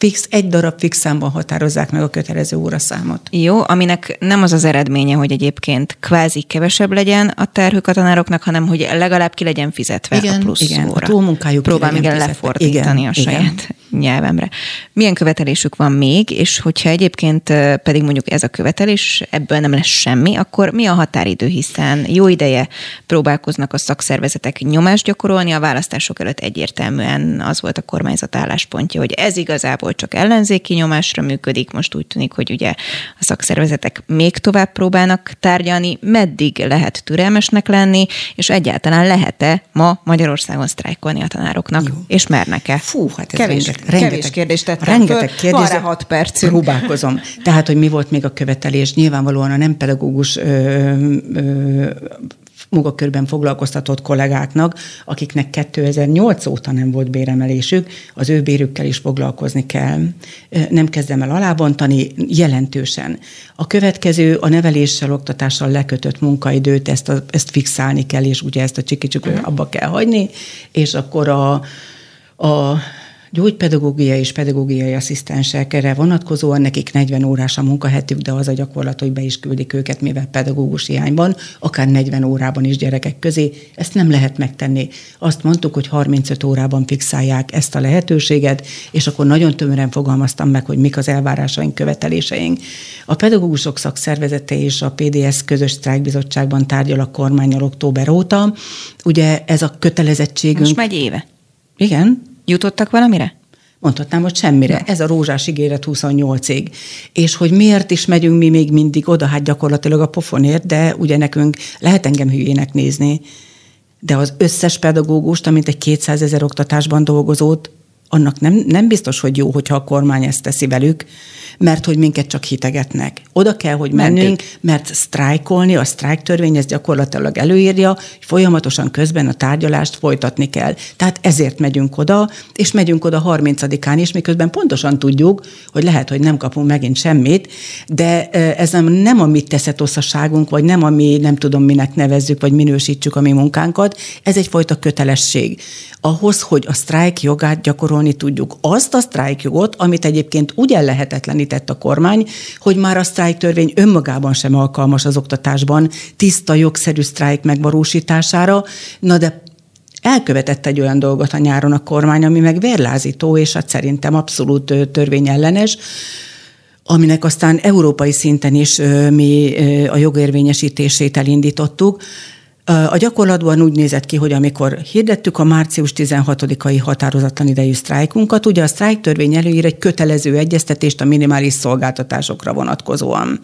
fix, egy darab fix számban határozzák meg a kötelező óraszámot. Jó, aminek nem az az eredménye, hogy egyébként kvázi kevesebb legyen a terhük a tanároknak, hanem hogy legalább ki legyen fizetve igen, a plusz igen, óra. a túlmunkájuk Próbál igen lefordítani igen, a saját igen. nyelvemre. Milyen követelésük van még, és hogyha egyébként pedig mondjuk ez a követelés, ebből nem lesz semmi, akkor mi a határidő, hiszen jó ideje próbálkoznak a szakszervezetek nyomást gyakorolni, a választások előtt egyértelműen az volt a kormányzat álláspontja, hogy ez igazából volt csak ellenzéki nyomásra működik, most úgy tűnik, hogy ugye a szakszervezetek még tovább próbálnak tárgyalni, meddig lehet türelmesnek lenni, és egyáltalán lehet-e ma Magyarországon sztrájkolni a tanároknak, Jó. és mernek-e? Fú, hát ez kevés, rengeteg, kevés kérdést tettem rengeteg kérdés. Van rá hat percünk. Próbálkozom. Tehát, hogy mi volt még a követelés? Nyilvánvalóan a nem pedagógus ö, ö, munkakörben foglalkoztatott kollégáknak, akiknek 2008 óta nem volt béremelésük, az ő bérükkel is foglalkozni kell. Nem kezdem el alábontani, jelentősen. A következő a neveléssel, oktatással lekötött munkaidőt, ezt, a, ezt fixálni kell, és ugye ezt a csikicsuk abba kell hagyni, és akkor a, a gyógypedagógia és pedagógiai asszisztensek erre vonatkozóan nekik 40 órás a munkahetük, de az a gyakorlat, hogy be is küldik őket, mivel pedagógus hiányban, akár 40 órában is gyerekek közé. Ezt nem lehet megtenni. Azt mondtuk, hogy 35 órában fixálják ezt a lehetőséget, és akkor nagyon tömören fogalmaztam meg, hogy mik az elvárásaink, követeléseink. A pedagógusok szakszervezete és a PDS közös sztrájkbizottságban tárgyal a kormányal október óta. Ugye ez a kötelezettségünk... Most megy éve. Igen, Jutottak valamire? Mondhatnám, hogy semmire. Ja. Ez a rózsás ígéret 28-ig. És hogy miért is megyünk mi még mindig oda, hát gyakorlatilag a pofonért, de ugye nekünk lehet engem hülyének nézni, de az összes pedagógust, amint egy 200 ezer oktatásban dolgozót, annak nem, nem biztos, hogy jó, hogyha a kormány ezt teszi velük, mert hogy minket csak hitegetnek. Oda kell, hogy mennünk, Mentik. mert sztrájkolni, a sztrájk törvény ez gyakorlatilag előírja, hogy folyamatosan közben a tárgyalást folytatni kell. Tehát ezért megyünk oda, és megyünk oda 30-án is, miközben pontosan tudjuk, hogy lehet, hogy nem kapunk megint semmit, de ez nem, nem a mi teszetosszaságunk, vagy nem a mi nem tudom minek nevezzük, vagy minősítsük a mi munkánkat, ez egyfajta kötelesség. Ahhoz, hogy a sztrájk jogát gyakorolni tudjuk. Azt a sztrájk jogot, amit egyébként úgy ellehetetlenít tett a kormány, hogy már a sztrájk törvény önmagában sem alkalmas az oktatásban tiszta, jogszerű sztrájk megvalósítására, na de elkövetett egy olyan dolgot a nyáron a kormány, ami meg vérlázító, és hát szerintem abszolút törvényellenes, aminek aztán európai szinten is mi a jogérvényesítését elindítottuk, a gyakorlatban úgy nézett ki, hogy amikor hirdettük a március 16-ai határozatlan idejű sztrájkunkat, ugye a sztrájk törvény előír egy kötelező egyeztetést a minimális szolgáltatásokra vonatkozóan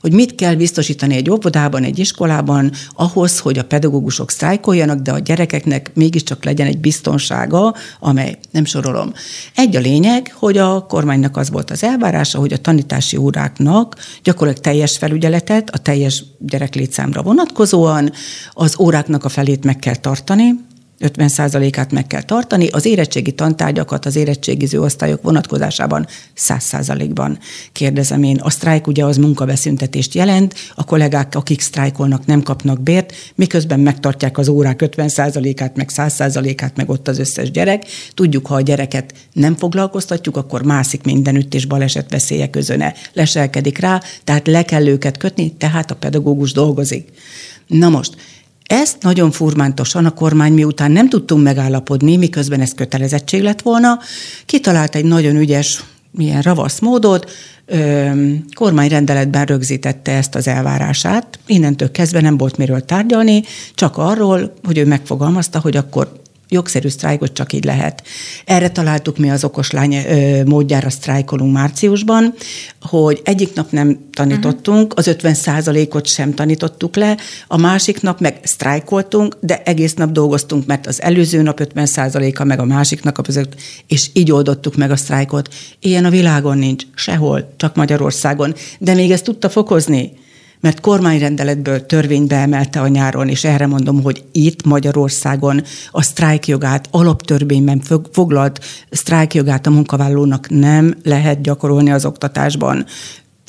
hogy mit kell biztosítani egy óvodában, egy iskolában ahhoz, hogy a pedagógusok sztrájkoljanak, de a gyerekeknek mégiscsak legyen egy biztonsága, amely nem sorolom. Egy a lényeg, hogy a kormánynak az volt az elvárása, hogy a tanítási óráknak gyakorlatilag teljes felügyeletet a teljes gyereklétszámra vonatkozóan, az óráknak a felét meg kell tartani, 50%-át meg kell tartani, az érettségi tantárgyakat az érettségiző osztályok vonatkozásában 100%-ban kérdezem én. A sztrájk ugye az munkabeszüntetést jelent, a kollégák, akik sztrájkolnak, nem kapnak bért, miközben megtartják az órák 50%-át, meg 100%-át, meg ott az összes gyerek. Tudjuk, ha a gyereket nem foglalkoztatjuk, akkor mászik mindenütt, és baleset veszélye közöne leselkedik rá, tehát le kell őket kötni, tehát a pedagógus dolgozik. Na most, ezt nagyon furmántosan a kormány miután nem tudtunk megállapodni, miközben ez kötelezettség lett volna, kitalált egy nagyon ügyes, milyen ravasz módot, kormányrendeletben rögzítette ezt az elvárását. Innentől kezdve nem volt miről tárgyalni, csak arról, hogy ő megfogalmazta, hogy akkor jogszerű sztrájkot csak így lehet. Erre találtuk mi az okoslány módjára sztrájkolunk márciusban, hogy egyik nap nem tanítottunk, az 50 százalékot sem tanítottuk le, a másik nap meg sztrájkoltunk, de egész nap dolgoztunk, mert az előző nap 50 százaléka, meg a másik nap között, és így oldottuk meg a sztrájkot. Ilyen a világon nincs, sehol, csak Magyarországon. De még ezt tudta fokozni mert kormányrendeletből törvénybe emelte a nyáron, és erre mondom, hogy itt Magyarországon a sztrájkjogát, alaptörvényben foglalt sztrájkjogát a munkavállalónak nem lehet gyakorolni az oktatásban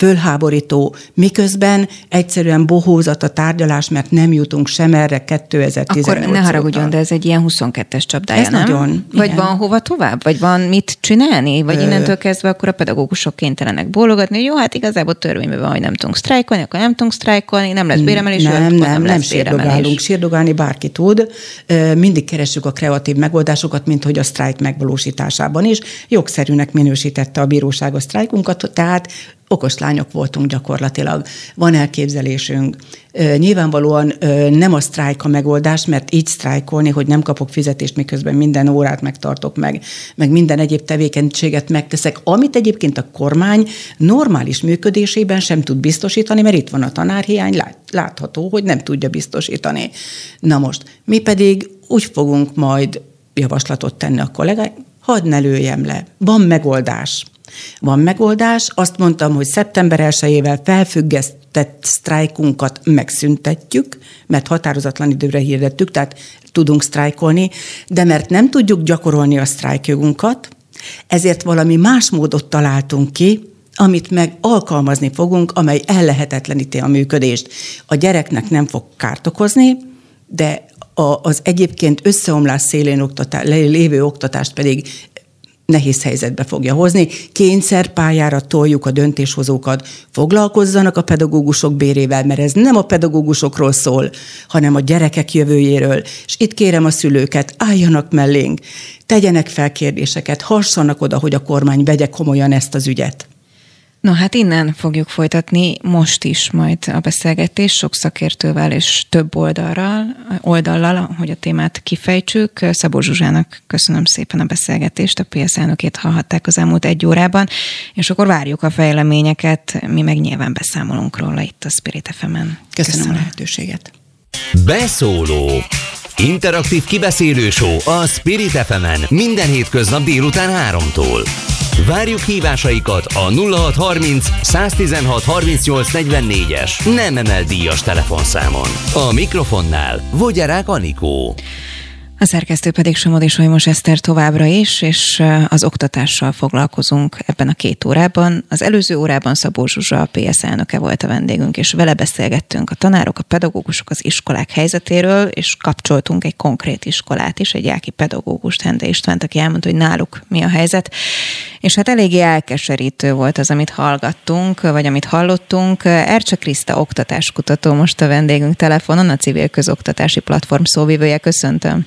fölháborító, miközben egyszerűen bohózat a tárgyalás, mert nem jutunk sem erre 2018 Akkor ne haragudjon, de ez egy ilyen 22-es csapdája, ez nem? nagyon. Vagy igen. van hova tovább? Vagy van mit csinálni? Vagy Ö... innentől kezdve akkor a pedagógusok kénytelenek bólogatni, hogy jó, hát igazából törvényben van, hogy nem tudunk sztrájkolni, akkor nem tudunk sztrájkolni, nem lesz béremelés, nem, nem, nem, nem sírdogálunk. Sírdogálni bárki tud. Mindig keressük a kreatív megoldásokat, mint hogy a sztrájk megvalósításában is. Jogszerűnek minősítette a bíróság a sztrájkunkat, tehát okos lányok voltunk gyakorlatilag. Van elképzelésünk. Nyilvánvalóan nem a sztrájk a megoldás, mert így sztrájkolni, hogy nem kapok fizetést, miközben minden órát megtartok meg, meg minden egyéb tevékenységet megteszek, amit egyébként a kormány normális működésében sem tud biztosítani, mert itt van a tanárhiány, látható, hogy nem tudja biztosítani. Na most, mi pedig úgy fogunk majd javaslatot tenni a kollégák, hadd ne lőjem le, van megoldás. Van megoldás, azt mondtam, hogy szeptember 1-ével felfüggesztett sztrájkunkat megszüntetjük, mert határozatlan időre hirdettük, tehát tudunk sztrájkolni, de mert nem tudjuk gyakorolni a sztrájkjogunkat, ezért valami más módot találtunk ki, amit meg alkalmazni fogunk, amely ellehetetleníti a működést. A gyereknek nem fog kárt okozni, de az egyébként összeomlás szélén oktatá, lévő oktatást pedig nehéz helyzetbe fogja hozni. Kényszerpályára toljuk a döntéshozókat, foglalkozzanak a pedagógusok bérével, mert ez nem a pedagógusokról szól, hanem a gyerekek jövőjéről. És itt kérem a szülőket, álljanak mellénk, tegyenek fel kérdéseket, hassanak oda, hogy a kormány vegye komolyan ezt az ügyet. No hát innen fogjuk folytatni most is majd a beszélgetés sok szakértővel és több oldalral, oldallal, hogy a témát kifejtsük. Szabó Zsuzsának köszönöm szépen a beszélgetést, a PS elnökét hallhatták az elmúlt egy órában, és akkor várjuk a fejleményeket, mi meg nyilván beszámolunk róla itt a Spirit FM-en. Köszönöm, köszönöm a lehetőséget. Beszóló Interaktív kibeszélő show a Spirit fm minden hétköznap délután 3-tól. Várjuk hívásaikat a 0630 116 38 44-es nem emel díjas telefonszámon. A mikrofonnál Vogyarák Anikó. A szerkesztő pedig Somodi Solymos Eszter továbbra is, és az oktatással foglalkozunk ebben a két órában. Az előző órában Szabó Zsuzsa, a PS elnöke volt a vendégünk, és vele beszélgettünk a tanárok, a pedagógusok, az iskolák helyzetéről, és kapcsoltunk egy konkrét iskolát is, egy jáki pedagógust, Hende Istvánt, aki elmondta, hogy náluk mi a helyzet. És hát eléggé elkeserítő volt az, amit hallgattunk, vagy amit hallottunk. Ercse Kriszta oktatáskutató most a vendégünk telefonon, a civil közoktatási platform szóvivője. Köszöntöm.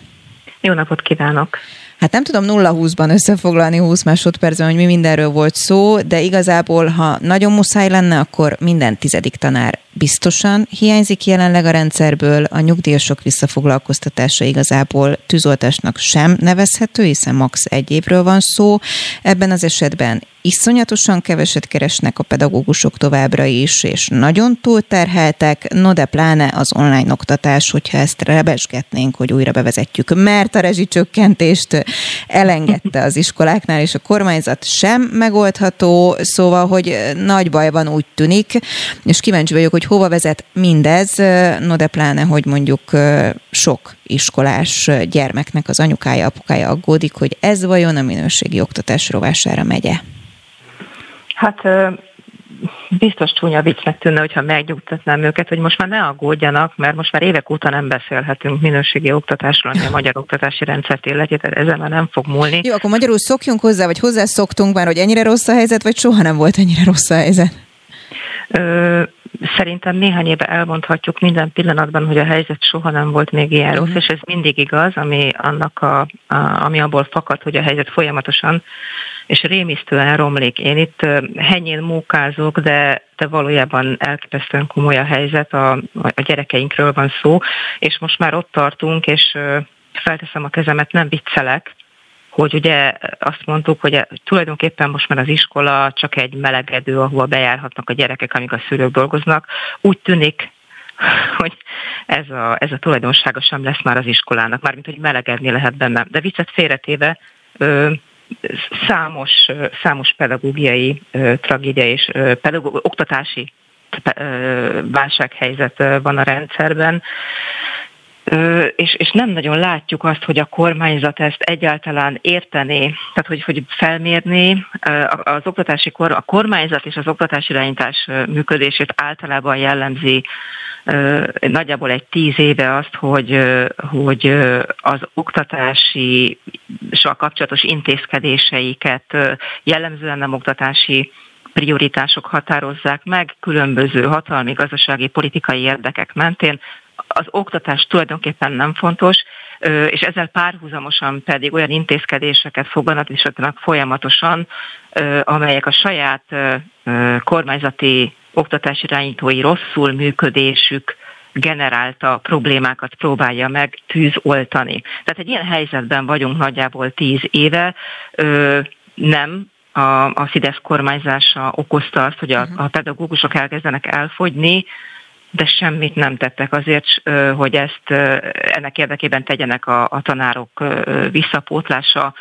Jó napot kívánok! Hát nem tudom 0-20-ban összefoglalni 20 másodpercben, hogy mi mindenről volt szó, de igazából, ha nagyon muszáj lenne, akkor minden tizedik tanár biztosan hiányzik jelenleg a rendszerből, a nyugdíjasok visszafoglalkoztatása igazából tűzoltásnak sem nevezhető, hiszen max. egy évről van szó. Ebben az esetben iszonyatosan keveset keresnek a pedagógusok továbbra is, és nagyon túlterheltek, no de pláne az online oktatás, hogyha ezt rebesgetnénk, hogy újra bevezetjük, mert a rezsicsökkentést elengedte az iskoláknál, és a kormányzat sem megoldható, szóval, hogy nagy baj van úgy tűnik, és kíváncsi vagyok, hogy hova vezet mindez, no de pláne, hogy mondjuk sok iskolás gyermeknek az anyukája, apukája aggódik, hogy ez vajon a minőségi oktatás rovására megye. Hát biztos csúnya viccnek tűnne, hogyha megnyugtatnám őket, hogy most már ne aggódjanak, mert most már évek óta nem beszélhetünk minőségi oktatásról, ami a magyar oktatási rendszert illeti, tehát ezen már nem fog múlni. Jó, akkor magyarul szokjunk hozzá, vagy hozzászoktunk már, hogy ennyire rossz a helyzet, vagy soha nem volt ennyire rossz a helyzet? Ö, szerintem néhány éve elmondhatjuk minden pillanatban, hogy a helyzet soha nem volt még ilyen rossz, uh-huh. és ez mindig igaz, ami, annak a, a, ami abból fakad, hogy a helyzet folyamatosan és rémisztően romlik. Én itt henyén mókázok, de, de valójában elképesztően komoly a helyzet, a, a gyerekeinkről van szó, és most már ott tartunk, és felteszem a kezemet, nem viccelek, hogy ugye azt mondtuk, hogy tulajdonképpen most már az iskola csak egy melegedő, ahova bejárhatnak a gyerekek, amíg a szülők dolgoznak. Úgy tűnik, *laughs* hogy ez a, ez a tulajdonsága sem lesz már az iskolának, mármint hogy melegedni lehet benne. De viccet félretéve, számos, számos pedagógiai tragédia és pedagóg, oktatási válsághelyzet van a rendszerben, és, és nem nagyon látjuk azt, hogy a kormányzat ezt egyáltalán értené, tehát hogy, hogy felmérni az oktatási kor, a kormányzat és az oktatási irányítás működését általában jellemzi nagyjából egy tíz éve azt, hogy, hogy az oktatási kapcsolatos intézkedéseiket jellemzően nem oktatási prioritások határozzák meg, különböző hatalmi, gazdasági, politikai érdekek mentén. Az oktatás tulajdonképpen nem fontos, és ezzel párhuzamosan pedig olyan intézkedéseket foganatosítanak folyamatosan, amelyek a saját kormányzati oktatásirányítói rosszul működésük generálta problémákat próbálja meg tűzoltani. Tehát egy ilyen helyzetben vagyunk nagyjából tíz éve, nem a, a Fidesz kormányzása okozta azt, hogy a, mhm. a pedagógusok elkezdenek elfogyni, de semmit nem tettek azért, hogy ezt ennek érdekében tegyenek a, a tanárok visszapótlása,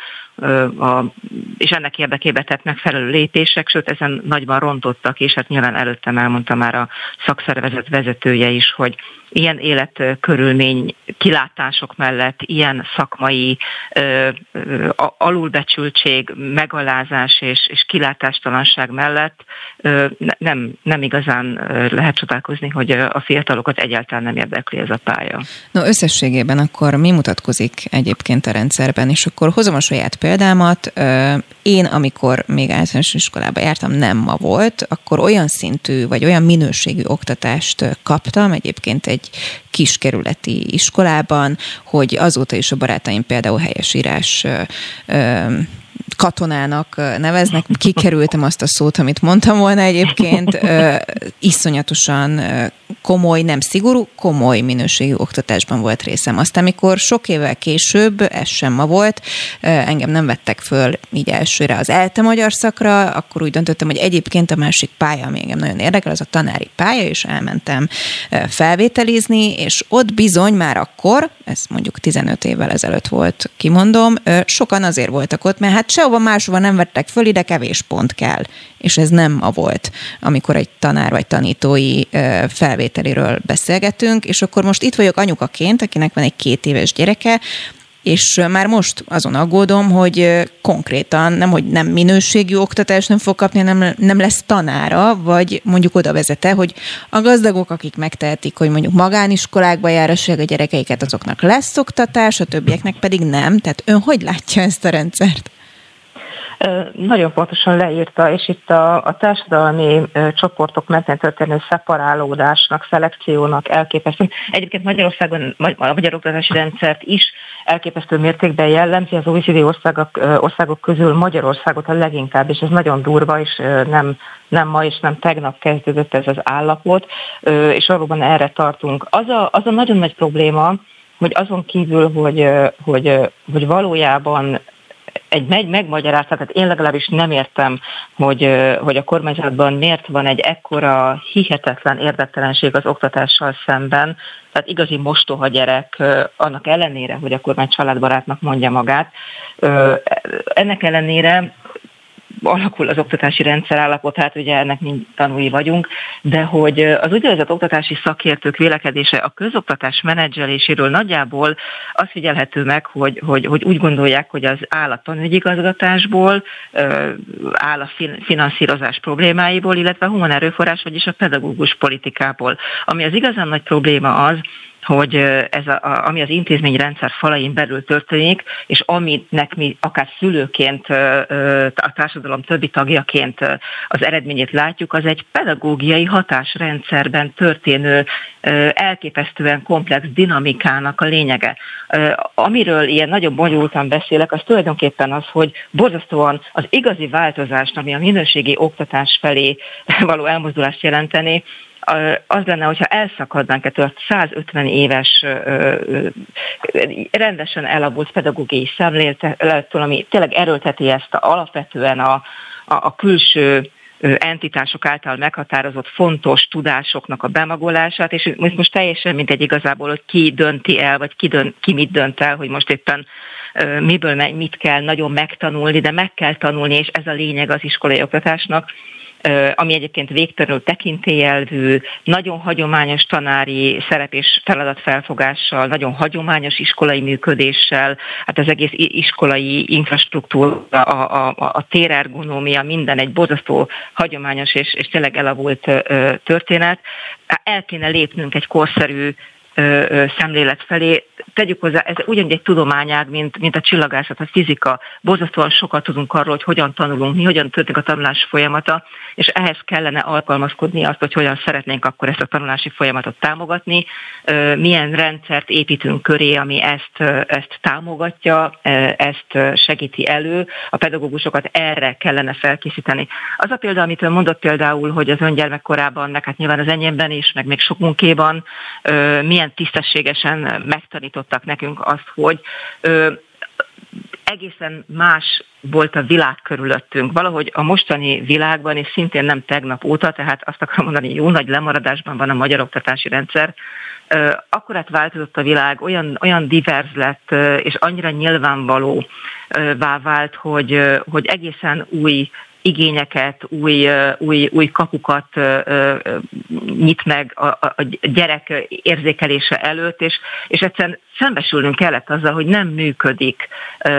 a, és ennek érdekében tett megfelelő lépések, sőt ezen nagyban rontottak, és hát nyilván előttem elmondta már a szakszervezet vezetője is, hogy ilyen életkörülmény kilátások mellett, ilyen szakmai ö, ö, alulbecsültség, megalázás és, és kilátástalanság mellett ö, nem, nem igazán lehet csodálkozni, hogy a fiatalokat egyáltalán nem érdekli ez a pálya. No, összességében akkor mi mutatkozik egyébként a rendszerben, és akkor hozom a saját példámat. Én, amikor még általános iskolába jártam, nem ma volt, akkor olyan szintű, vagy olyan minőségű oktatást kaptam, egyébként egy kiskerületi iskolában, hogy azóta is a barátaim például helyesírás katonának neveznek. Kikerültem azt a szót, amit mondtam volna egyébként. Iszonyatosan komoly, nem szigorú, komoly minőségű oktatásban volt részem. Aztán, amikor sok évvel később, ez sem ma volt, engem nem vettek föl így elsőre az ELTE magyar szakra, akkor úgy döntöttem, hogy egyébként a másik pálya, ami engem nagyon érdekel, az a tanári pálya, és elmentem felvételizni, és ott bizony már akkor, ez mondjuk 15 évvel ezelőtt volt, kimondom, sokan azért voltak ott, mert hát sehova máshova nem vettek föl, ide kevés pont kell. És ez nem a volt, amikor egy tanár vagy tanítói felvételiről beszélgetünk, és akkor most itt vagyok anyukaként, akinek van egy két éves gyereke, és már most azon aggódom, hogy konkrétan nem, hogy nem minőségű oktatást nem fog kapni, nem, nem lesz tanára, vagy mondjuk oda vezete, hogy a gazdagok, akik megtehetik, hogy mondjuk magániskolákba járassák a gyerekeiket, azoknak lesz oktatás, a többieknek pedig nem. Tehát ön hogy látja ezt a rendszert? Nagyon pontosan leírta, és itt a, a társadalmi csoportok mentén történő szeparálódásnak, szelekciónak elképesztő. Egyébként Magyarországon a magyar oktatási rendszert is elképesztő mértékben jellemzi az OECD országok, országok közül Magyarországot a leginkább, és ez nagyon durva, és nem, nem ma és nem tegnap kezdődött ez az állapot, és valóban erre tartunk. Az a, az a nagyon nagy probléma, hogy azon kívül, hogy, hogy, hogy valójában egy megy megmagyarázta, tehát én legalábbis nem értem, hogy, hogy a kormányzatban miért van egy ekkora hihetetlen érdektelenség az oktatással szemben, tehát igazi mostoha gyerek, annak ellenére, hogy a kormány családbarátnak mondja magát. Ennek ellenére alakul az oktatási rendszer állapot, hát ugye ennek mind tanúi vagyunk, de hogy az úgynevezett oktatási szakértők vélekedése a közoktatás menedzseléséről nagyjából az figyelhető meg, hogy, hogy, hogy úgy gondolják, hogy az áll a tanügyigazgatásból, áll a finanszírozás problémáiból, illetve a human erőforrás, vagyis a pedagógus politikából. Ami az igazán nagy probléma az, hogy ez a, ami az intézményrendszer falain belül történik, és aminek mi akár szülőként, a társadalom többi tagjaként az eredményét látjuk, az egy pedagógiai hatásrendszerben történő elképesztően komplex dinamikának a lényege. Amiről ilyen nagyon bonyolultan beszélek, az tulajdonképpen az, hogy borzasztóan az igazi változást, ami a minőségi oktatás felé való elmozdulást jelenteni, az lenne, hogyha elszakadnánk ettől a 150 éves rendesen elavult pedagógiai szemlélettől, ami tényleg erőlteti ezt a, alapvetően a, a, a külső entitások által meghatározott fontos tudásoknak a bemagolását, és most teljesen mindegy igazából, hogy ki dönti el, vagy ki, dönt, ki mit dönt el, hogy most éppen miből mit kell nagyon megtanulni, de meg kell tanulni, és ez a lényeg az iskolai oktatásnak, ami egyébként végtelenül tekintélyelvű, nagyon hagyományos tanári szerep és feladatfelfogással, nagyon hagyományos iskolai működéssel, hát az egész iskolai infrastruktúra, a, a, a térergonómia, minden egy borzasztó hagyományos és, és tényleg elavult történet. El kéne lépnünk egy korszerű szemlélet felé. Tegyük hozzá, ez ugyanúgy egy tudományág, mint, mint a csillagászat, a fizika. Borzasztóan sokat tudunk arról, hogy hogyan tanulunk, mi hogyan történik a tanulás folyamata, és ehhez kellene alkalmazkodni azt, hogy hogyan szeretnénk akkor ezt a tanulási folyamatot támogatni, milyen rendszert építünk köré, ami ezt, ezt támogatja, ezt segíti elő. A pedagógusokat erre kellene felkészíteni. Az a példa, amit ön mondott például, hogy az öngyermekkorában, meg hát nyilván az enyémben is, meg még sok munkéban, milyen tisztességesen megtanítottak nekünk azt, hogy egészen más volt a világ körülöttünk. Valahogy a mostani világban, és szintén nem tegnap óta, tehát azt akarom mondani, jó nagy lemaradásban van a magyar oktatási rendszer, akkorát változott a világ, olyan, olyan divers lett, és annyira nyilvánvaló vált, hogy, hogy egészen új igényeket, új, új, új kapukat nyit meg a, a gyerek érzékelése előtt, és, és egyszerűen szembesülnünk kellett azzal, hogy nem működik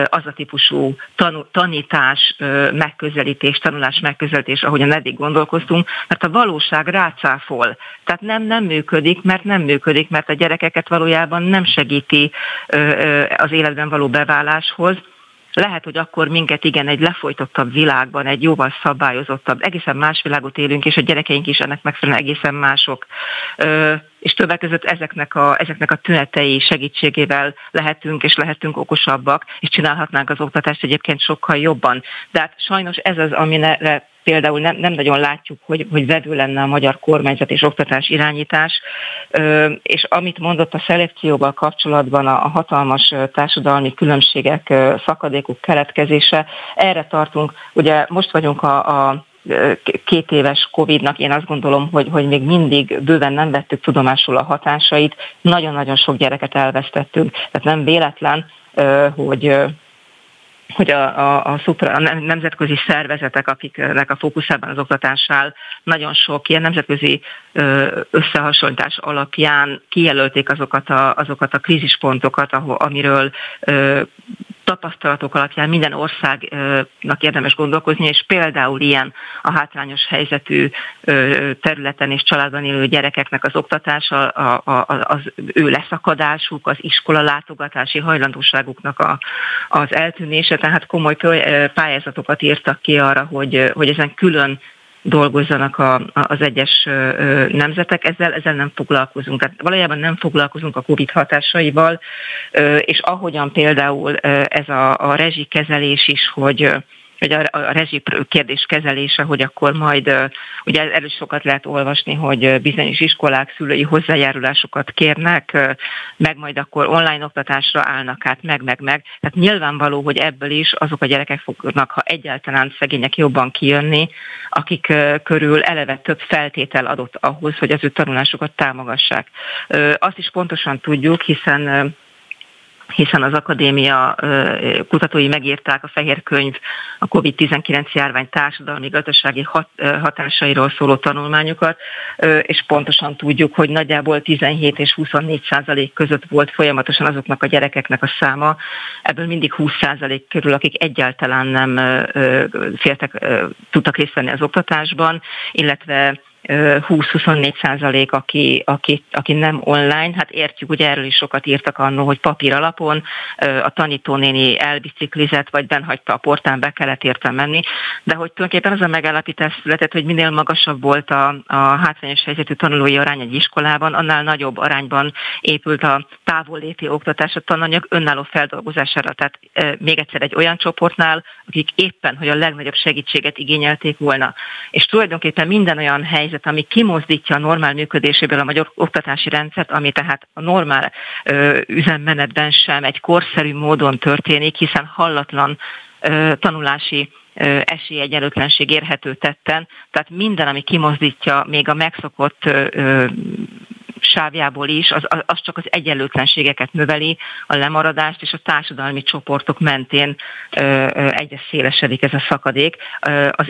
az a típusú tanú, tanítás, megközelítés, tanulás megközelítés, ahogyan eddig gondolkoztunk, mert a valóság rácáfol. Tehát nem, nem működik, mert nem működik, mert a gyerekeket valójában nem segíti az életben való beváláshoz, lehet, hogy akkor minket igen egy lefolytottabb világban, egy jóval szabályozottabb, egészen más világot élünk, és a gyerekeink is ennek megfelelően egészen mások. És többek között ezeknek a, ezeknek a tünetei segítségével lehetünk és lehetünk okosabbak, és csinálhatnánk az oktatást egyébként sokkal jobban. De hát sajnos ez az, amire például nem, nem nagyon látjuk, hogy, hogy vevő lenne a magyar kormányzat és oktatás irányítás, és amit mondott a szelekcióval kapcsolatban a, a hatalmas társadalmi különbségek, szakadékok keletkezése, erre tartunk, ugye most vagyunk a, a két éves Covid-nak én azt gondolom, hogy, hogy még mindig bőven nem vettük tudomásul a hatásait, nagyon-nagyon sok gyereket elvesztettünk. Tehát nem véletlen, hogy hogy a, a, a, szupra, a nemzetközi szervezetek, akiknek a fókuszában az oktatás áll, nagyon sok ilyen nemzetközi összehasonlítás alapján kijelölték azokat a, azokat a krízispontokat, ahol, amiről tapasztalatok alapján minden országnak érdemes gondolkozni, és például ilyen a hátrányos helyzetű területen és családban élő gyerekeknek az oktatása, az ő leszakadásuk, az iskola látogatási hajlandóságuknak az eltűnése, tehát komoly pályázatokat írtak ki arra, hogy, hogy ezen külön dolgozzanak a, az egyes nemzetek, ezzel, ezzel nem foglalkozunk. Tehát valójában nem foglalkozunk a COVID hatásaival, és ahogyan például ez a, a rezsikezelés is, hogy hogy a, a rezsi kérdés kezelése, hogy akkor majd, ugye erről sokat lehet olvasni, hogy bizonyos iskolák szülői hozzájárulásokat kérnek, meg majd akkor online oktatásra állnak át, meg, meg, meg. Tehát nyilvánvaló, hogy ebből is azok a gyerekek fognak, ha egyáltalán szegények jobban kijönni, akik körül eleve több feltétel adott ahhoz, hogy az ő tanulásukat támogassák. Azt is pontosan tudjuk, hiszen hiszen az akadémia kutatói megírták a fehér könyv a COVID-19 járvány társadalmi gazdasági hat, hatásairól szóló tanulmányokat, és pontosan tudjuk, hogy nagyjából 17 és 24 százalék között volt folyamatosan azoknak a gyerekeknek a száma, ebből mindig 20 százalék körül, akik egyáltalán nem féltek, tudtak részt venni az oktatásban, illetve 20-24 százalék, aki, aki, aki nem online, hát értjük, ugye erről is sokat írtak annó, hogy papír alapon a tanítónéni elbiciklizett, vagy benhagyta a portán, be kellett érte menni, de hogy tulajdonképpen az a megállapítás született, hogy minél magasabb volt a, a hátrányos helyzetű tanulói arány egy iskolában, annál nagyobb arányban épült a távolléti oktatás a tananyag önálló feldolgozására. Tehát e, még egyszer egy olyan csoportnál, akik éppen, hogy a legnagyobb segítséget igényelték volna. És tulajdonképpen minden olyan helyzet, helyzet, ami kimozdítja a normál működéséből a magyar oktatási rendszert, ami tehát a normál ö, üzemmenetben sem egy korszerű módon történik, hiszen hallatlan ö, tanulási esélyegyenlőtlenség érhető tetten, tehát minden, ami kimozdítja még a megszokott ö, sávjából is, az, az csak az egyenlőtlenségeket növeli, a lemaradást, és a társadalmi csoportok mentén ö, ö, egyre szélesedik ez a szakadék. Ö, az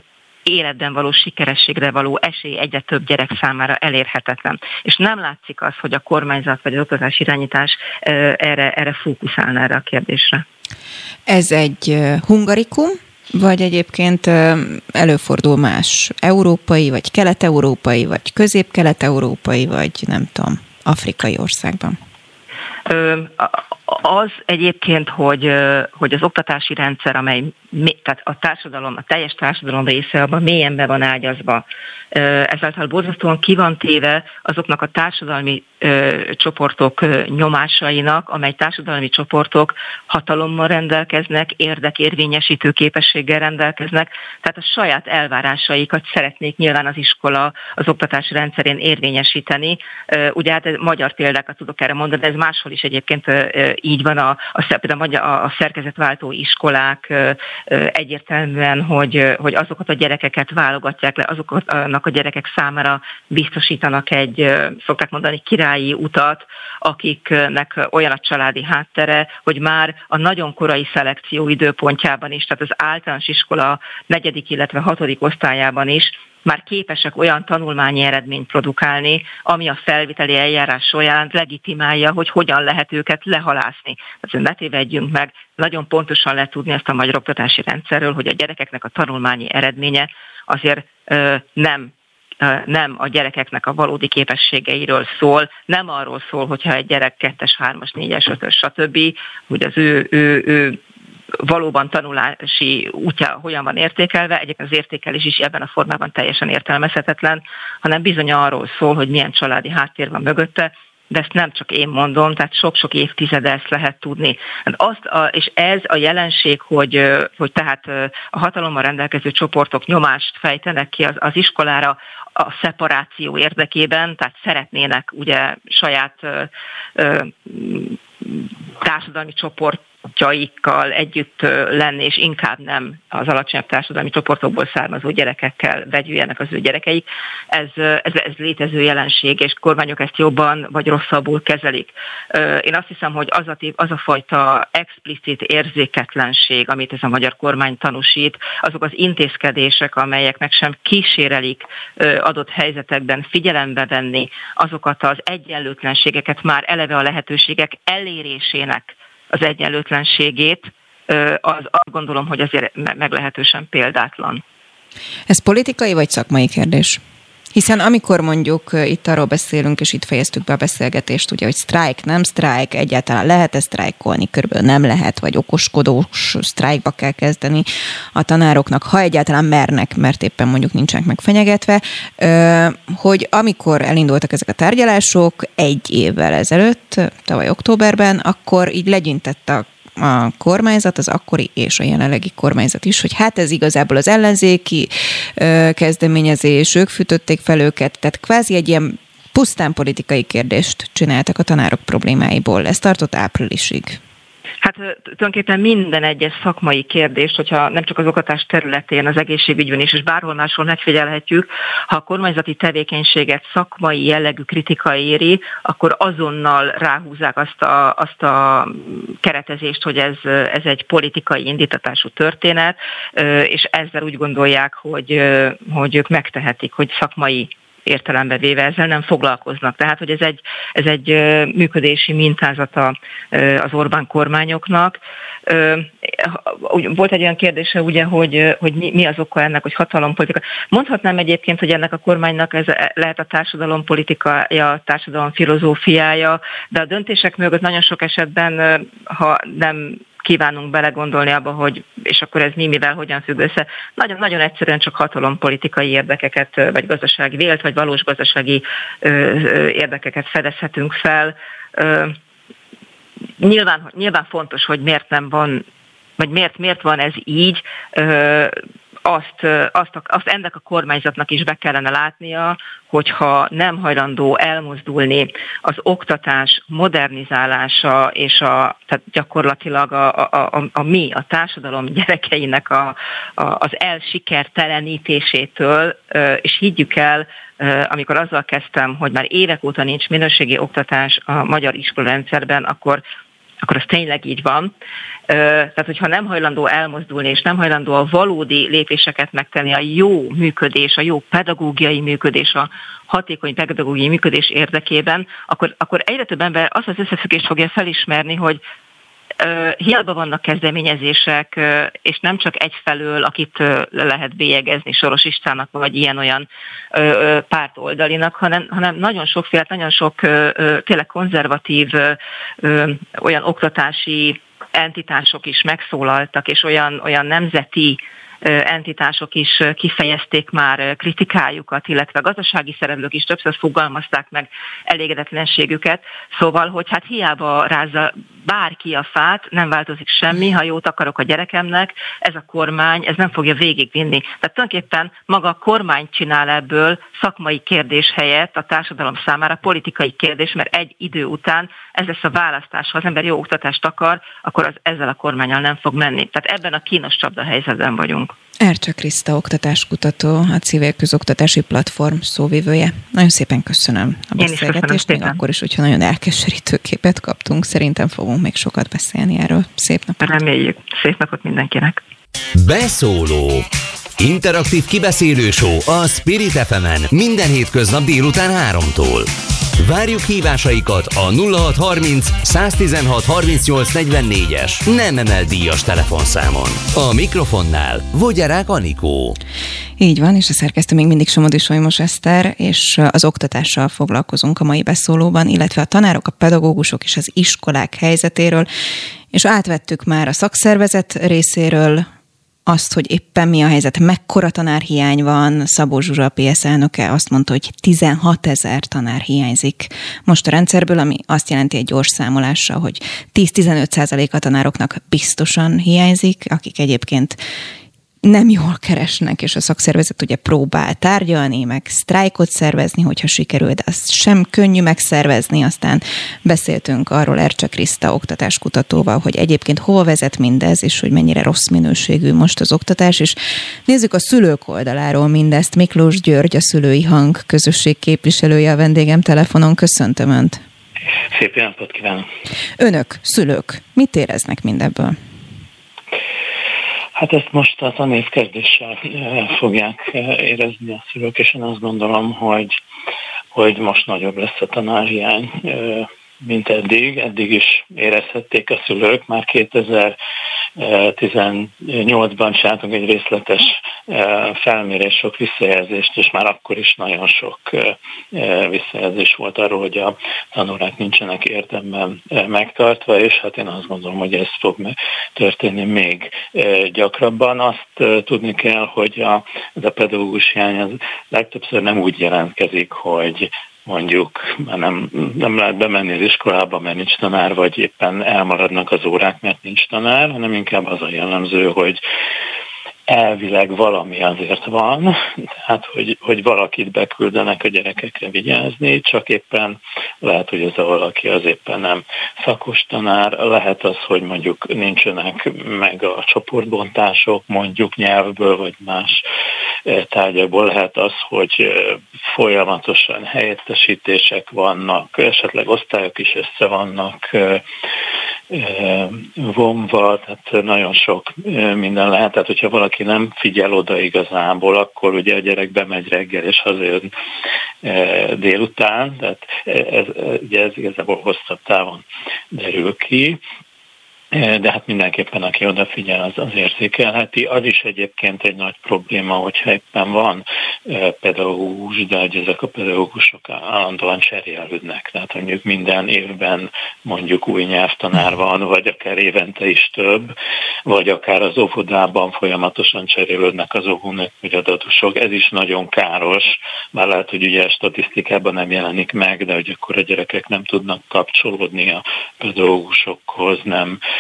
életben való sikerességre való esély egyre több gyerek számára elérhetetlen. És nem látszik az, hogy a kormányzat vagy az oktatás irányítás erre, erre fókuszálna erre a kérdésre. Ez egy hungarikum, vagy egyébként előfordul más európai, vagy kelet-európai, vagy közép-kelet-európai, vagy nem tudom, afrikai országban? Az egyébként, hogy, hogy az oktatási rendszer, amely tehát a társadalom, a teljes társadalom része abban mélyen be van ágyazva, ezáltal borzasztóan ki van téve azoknak a társadalmi csoportok nyomásainak, amely társadalmi csoportok hatalommal rendelkeznek, érdekérvényesítő képességgel rendelkeznek, tehát a saját elvárásaikat szeretnék nyilván az iskola az oktatási rendszerén érvényesíteni. Ugye hát magyar példákat tudok erre mondani, de ez máshol is egyébként így van a, a, a, a szerkezetváltó iskolák egyértelműen, hogy, hogy azokat a gyerekeket válogatják le, azoknak a gyerekek számára biztosítanak egy, szokták mondani, királyi utat, akiknek olyan a családi háttere, hogy már a nagyon korai szelekció időpontjában is, tehát az általános iskola negyedik, illetve hatodik osztályában is már képesek olyan tanulmányi eredményt produkálni, ami a felviteli eljárás során legitimálja, hogy hogyan lehet őket lehalászni. Tehát ne tévedjünk meg, nagyon pontosan lehet tudni ezt a magyar oktatási rendszerről, hogy a gyerekeknek a tanulmányi eredménye azért ö, nem nem a gyerekeknek a valódi képességeiről szól, nem arról szól, hogyha egy gyerek kettes, hármas, négyes, ötös, stb., hogy az ő, ő, ő valóban tanulási útja hogyan van értékelve, egyébként az értékelés is ebben a formában teljesen értelmezhetetlen, hanem bizony arról szól, hogy milyen családi háttér van mögötte, de ezt nem csak én mondom, tehát sok-sok évtizede ezt lehet tudni. Hát azt a, és ez a jelenség, hogy, hogy tehát a hatalommal rendelkező csoportok nyomást fejtenek ki az, az iskolára a szeparáció érdekében, tehát szeretnének ugye saját ö, ö, társadalmi csoport csoportjaikkal együtt lenni, és inkább nem az alacsonyabb társadalmi csoportokból származó gyerekekkel vegyüljenek az ő gyerekeik. Ez, ez, ez létező jelenség, és kormányok ezt jobban vagy rosszabbul kezelik. Én azt hiszem, hogy az a, az a fajta explicit érzéketlenség, amit ez a magyar kormány tanúsít, azok az intézkedések, amelyek meg sem kísérelik adott helyzetekben figyelembe venni azokat az egyenlőtlenségeket már eleve a lehetőségek elérésének az egyenlőtlenségét, az azt gondolom, hogy azért meglehetősen példátlan. Ez politikai vagy szakmai kérdés? Hiszen amikor mondjuk itt arról beszélünk, és itt fejeztük be a beszélgetést, ugye, hogy sztrájk, nem sztrájk, egyáltalán lehet-e sztrájkolni, körülbelül nem lehet, vagy okoskodós sztrájkba kell kezdeni a tanároknak, ha egyáltalán mernek, mert éppen mondjuk nincsenek megfenyegetve, hogy amikor elindultak ezek a tárgyalások egy évvel ezelőtt, tavaly októberben, akkor így legyintett a a kormányzat, az akkori és a jelenlegi kormányzat is, hogy hát ez igazából az ellenzéki kezdeményezés, ők fűtötték fel őket, tehát kvázi egy ilyen pusztán politikai kérdést csináltak a tanárok problémáiból. Ez tartott áprilisig. Hát tulajdonképpen minden egyes szakmai kérdés, hogyha nem csak az oktatás területén, az egészségügyben is, és bárhol máshol megfigyelhetjük, ha a kormányzati tevékenységet szakmai jellegű kritika éri, akkor azonnal ráhúzzák azt a, azt a keretezést, hogy ez, ez egy politikai indítatású történet, és ezzel úgy gondolják, hogy, hogy ők megtehetik, hogy szakmai értelembe véve ezzel nem foglalkoznak. Tehát, hogy ez egy, ez egy működési mintázata az Orbán kormányoknak. Volt egy olyan kérdése, ugye, hogy, hogy mi az oka ennek, hogy hatalompolitika. Mondhatnám egyébként, hogy ennek a kormánynak ez lehet a társadalompolitikája, a társadalom filozófiája, de a döntések mögött nagyon sok esetben, ha nem kívánunk belegondolni abba, hogy és akkor ez mi, mivel, hogyan függ össze. Nagyon, nagyon egyszerűen csak hatalompolitikai érdekeket, vagy gazdasági, vélt, vagy valós gazdasági érdekeket fedezhetünk fel. Nyilván, nyilván fontos, hogy miért nem van vagy miért, miért van ez így, azt, azt, azt ennek a kormányzatnak is be kellene látnia, hogyha nem hajlandó elmozdulni az oktatás modernizálása és a, tehát gyakorlatilag a, a, a, a mi, a társadalom gyerekeinek a, a, az elsikertelenítésétől, és higgyük el, amikor azzal kezdtem, hogy már évek óta nincs minőségi oktatás a magyar iskolarendszerben, akkor akkor az tényleg így van. Tehát, hogyha nem hajlandó elmozdulni, és nem hajlandó a valódi lépéseket megtenni, a jó működés, a jó pedagógiai működés, a hatékony pedagógiai működés érdekében, akkor, akkor egyre több ember azt az összefüggést fogja felismerni, hogy hiába vannak kezdeményezések, és nem csak egyfelől, akit lehet bélyegezni Soros Istának, vagy ilyen-olyan párt oldalinak, hanem, hanem nagyon sokféle, nagyon sok tényleg konzervatív olyan oktatási entitások is megszólaltak, és olyan, olyan nemzeti entitások is kifejezték már kritikájukat, illetve gazdasági szereplők is többször fogalmazták meg elégedetlenségüket. Szóval, hogy hát hiába rázza bárki a fát, nem változik semmi, ha jót akarok a gyerekemnek, ez a kormány, ez nem fogja végigvinni. Tehát tulajdonképpen maga a kormány csinál ebből szakmai kérdés helyett a társadalom számára politikai kérdés, mert egy idő után ez lesz a választás. Ha az ember jó oktatást akar, akkor az ezzel a kormányal nem fog menni. Tehát ebben a kínos csapda helyzetben vagyunk. Ercse Kriszta oktatáskutató, a Civil Közoktatási Platform szóvivője. Nagyon szépen köszönöm a beszélgetést, még akkor is, hogyha nagyon elkeserítő képet kaptunk. Szerintem fogunk még sokat beszélni erről. Szép napot! Reméljük. Szép napot mindenkinek! Beszóló Interaktív kibeszélő show a Spirit fm minden hétköznap délután 3-tól. Várjuk hívásaikat a 0630 116 38 44-es nem emel díjas telefonszámon. A mikrofonnál Vogyarák Anikó. Így van, és a szerkesztő még mindig Somodi Solymos Eszter, és az oktatással foglalkozunk a mai beszólóban, illetve a tanárok, a pedagógusok és az iskolák helyzetéről, és átvettük már a szakszervezet részéről azt, hogy éppen mi a helyzet, mekkora tanárhiány van. Szabó Zsuzsa, a PS elnöke azt mondta, hogy 16 ezer tanár hiányzik most a rendszerből, ami azt jelenti egy gyors számolással, hogy 10-15 százalék a tanároknak biztosan hiányzik, akik egyébként nem jól keresnek, és a szakszervezet ugye próbál tárgyalni, meg sztrájkot szervezni, hogyha sikerül, de azt sem könnyű megszervezni. Aztán beszéltünk arról Ercse Kriszta oktatáskutatóval, hogy egyébként hova vezet mindez, és hogy mennyire rossz minőségű most az oktatás, és nézzük a szülők oldaláról mindezt. Miklós György, a szülői hang közösség képviselője a vendégem telefonon. Köszöntöm Önt! Szép napot kívánok! Önök, szülők, mit éreznek mindebből? Hát ezt most a tanévkezdéssel eh, fogják eh, érezni a szülők, és én azt gondolom, hogy, hogy most nagyobb lesz a tanárhiány, eh, mint eddig. Eddig is érezhették a szülők, már 2018-ban csináltunk egy részletes felmérés, sok visszajelzést, és már akkor is nagyon sok visszajelzés volt arról, hogy a tanórák nincsenek érdemben megtartva, és hát én azt gondolom, hogy ez fog történni még gyakrabban. Azt tudni kell, hogy a, ez a pedagógus hiány az legtöbbször nem úgy jelentkezik, hogy mondjuk már nem, nem lehet bemenni az iskolába, mert nincs tanár, vagy éppen elmaradnak az órák, mert nincs tanár, hanem inkább az a jellemző, hogy elvileg valami azért van, tehát hogy, hogy valakit beküldenek a gyerekekre vigyázni, csak éppen lehet, hogy ez a valaki az éppen nem szakos tanár, lehet az, hogy mondjuk nincsenek meg a csoportbontások, mondjuk nyelvből vagy más eh, tárgyakból, lehet az, hogy eh, folyamatosan helyettesítések vannak, esetleg osztályok is össze vannak eh, vonva, tehát nagyon sok minden lehet. Tehát, hogyha valaki nem figyel oda igazából, akkor ugye a gyerek bemegy reggel és hazajön délután, tehát ez, ugye ez igazából hosszabb távon derül ki de hát mindenképpen, aki odafigyel, az, az érzékelheti. Az is egyébként egy nagy probléma, hogyha éppen van pedagógus, de hogy ezek a pedagógusok állandóan cserélődnek. Tehát mondjuk minden évben mondjuk új nyelvtanár van, vagy akár évente is több, vagy akár az óvodában folyamatosan cserélődnek az óvónők vagy adatusok. Ez is nagyon káros, már lehet, hogy ugye a statisztikában nem jelenik meg, de hogy akkor a gyerekek nem tudnak kapcsolódni a pedagógusokhoz, nem E,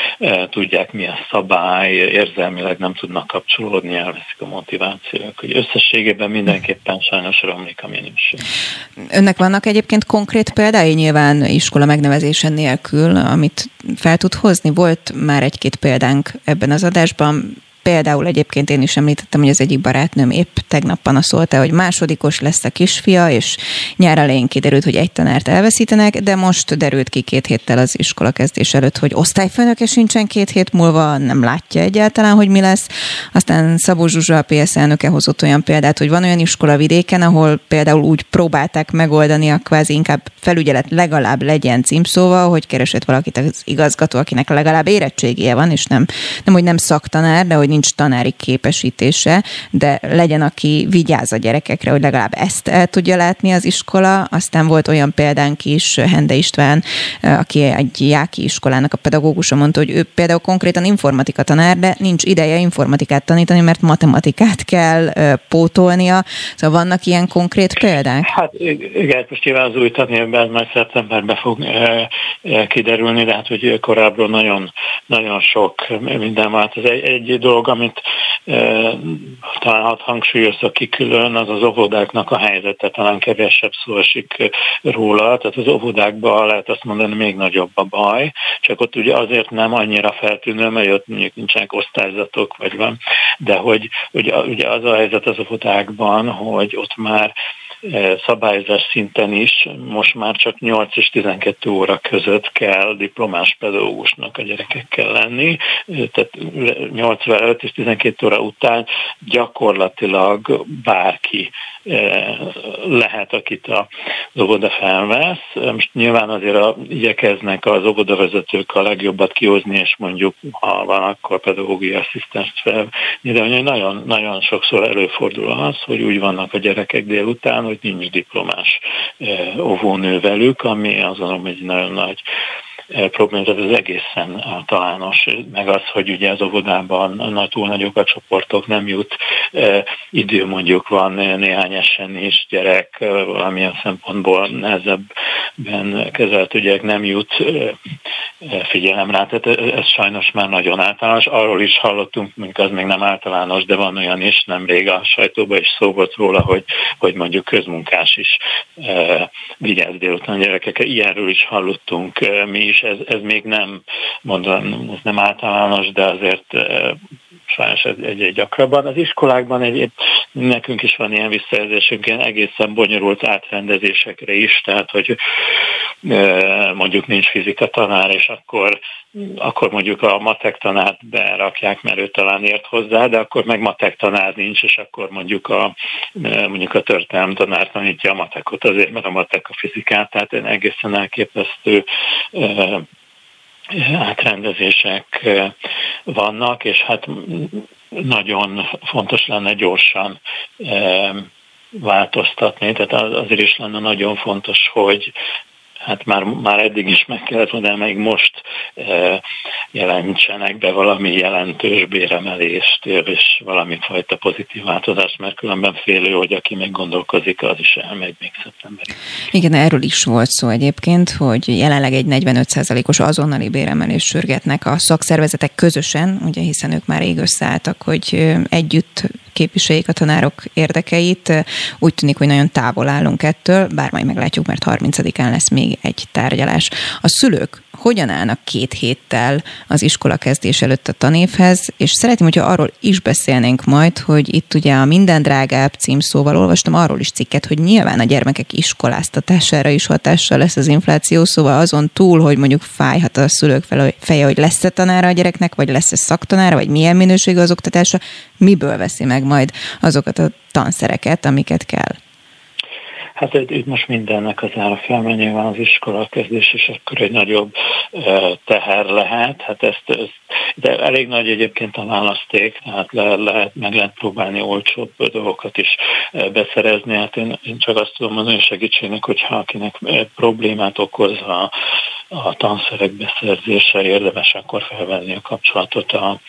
tudják mi a szabály, érzelmileg nem tudnak kapcsolódni, elveszik a motivációk. Hogy összességében mindenképpen sajnos romlik a minőség. Önnek vannak egyébként konkrét példái nyilván iskola megnevezése nélkül, amit fel tud hozni? Volt már egy-két példánk ebben az adásban, Például egyébként én is említettem, hogy az egyik barátnőm épp tegnap panaszolta, hogy másodikos lesz a kisfia, és nyár elején kiderült, hogy egy tanárt elveszítenek, de most derült ki két héttel az iskola kezdés előtt, hogy osztályfőnöke sincsen két hét múlva, nem látja egyáltalán, hogy mi lesz. Aztán Szabó Zsuzsa, a PSZ elnöke hozott olyan példát, hogy van olyan iskola vidéken, ahol például úgy próbálták megoldani a kvázi inkább felügyelet legalább legyen címszóval, hogy keresett valakit az igazgató, akinek legalább érettségije van, és nem, nem hogy nem szaktanár, de hogy nincs tanári képesítése, de legyen, aki vigyáz a gyerekekre, hogy legalább ezt el tudja látni az iskola. Aztán volt olyan példánk is, Hende István, aki egy Jáki iskolának a pedagógusa mondta, hogy ő például konkrétan informatika tanár, de nincs ideje informatikát tanítani, mert matematikát kell pótolnia. Szóval vannak ilyen konkrét példák? Hát igen, most nyilván az új tanévben majd szeptemberben fog kiderülni, de hát hogy korábbról nagyon, nagyon sok minden vált. Ez egy, egy dolog, amit e, talán hadd hangsúlyozza ki külön, az az óvodáknak a helyzete, talán kevesebb szó esik róla, tehát az óvodákban lehet azt mondani, még nagyobb a baj, csak ott ugye azért nem annyira feltűnő, mert ott mondjuk nincsenek osztályzatok, vagy van, de hogy ugye, ugye az a helyzet az óvodákban, hogy ott már szabályozás szinten is most már csak 8 és 12 óra között kell diplomás pedagógusnak a gyerekekkel lenni, e, tehát 8 5 és 12 óra után gyakorlatilag bárki e, lehet, akit az óvoda felvesz. Most nyilván azért a, igyekeznek az óvodavezetők a legjobbat kihozni, és mondjuk, ha van, akkor pedagógiai asszisztenst fel. De nagyon, nagyon sokszor előfordul az, hogy úgy vannak a gyerekek délután, hogy nincs diplomás eh, óvónő velük, ami azon egy nagyon nagy probléma, ez az egészen általános, meg az, hogy ugye az óvodában túl nagyok a csoportok, nem jut e, idő, mondjuk van néhány esen is gyerek, valamilyen szempontból nehezebben kezelt ügyek nem jut e, figyelem rá, tehát ez sajnos már nagyon általános. Arról is hallottunk, mondjuk az még nem általános, de van olyan is, nemrég a sajtóban is szó volt róla, hogy, hogy mondjuk közmunkás is e, vigyáz délután gyerekekre. Ilyenről is hallottunk e, mi is, ez, ez még nem, mondom, ez nem általános, de azért sajnos egy-egy gyakrabban. Az iskolákban egy, nekünk is van ilyen visszajelzésünk, ilyen egészen bonyolult átrendezésekre is, tehát hogy mondjuk nincs fizika tanár, és akkor, akkor mondjuk a matek tanárt berakják, mert ő talán ért hozzá, de akkor meg matek tanár nincs, és akkor mondjuk a, mondjuk a történelem tanár tanítja a matekot azért, mert a matek a fizikát, tehát egészen elképesztő átrendezések vannak, és hát nagyon fontos lenne gyorsan változtatni, tehát azért is lenne nagyon fontos, hogy hát már, már eddig is meg kellett volna, még most e, jelentsenek be valami jelentős béremelést, és valami fajta pozitív változást, mert különben félő, hogy aki még gondolkozik, az is elmegy még szeptemberig. Igen, erről is volt szó egyébként, hogy jelenleg egy 45%-os azonnali béremelés sürgetnek a szakszervezetek közösen, ugye hiszen ők már rég összeálltak, hogy együtt képviseljék a tanárok érdekeit. Úgy tűnik, hogy nagyon távol állunk ettől, bár majd meglátjuk, mert 30-án lesz még egy tárgyalás. A szülők hogyan állnak két héttel az iskola kezdés előtt a tanévhez, és szeretném, hogyha arról is beszélnénk majd, hogy itt ugye a minden drágább címszóval olvastam arról is cikket, hogy nyilván a gyermekek iskoláztatására is hatással lesz az infláció, szóval azon túl, hogy mondjuk fájhat a szülők feje, hogy lesz-e tanára a gyereknek, vagy lesz-e szaktanára, vagy milyen minőségű az oktatása, miből veszi meg majd azokat a tanszereket, amiket kell. Hát itt most mindennek az ára felmegy, nyilván az iskola kezdés, és akkor egy nagyobb teher lehet. Hát ezt, de elég nagy egyébként a választék, tehát le, lehet, meg lehet próbálni olcsóbb dolgokat is beszerezni. Hát én, én csak azt tudom mondani segítségnek, hogyha akinek problémát okoz a, a tanszerek beszerzése, érdemes akkor felvenni a kapcsolatot a,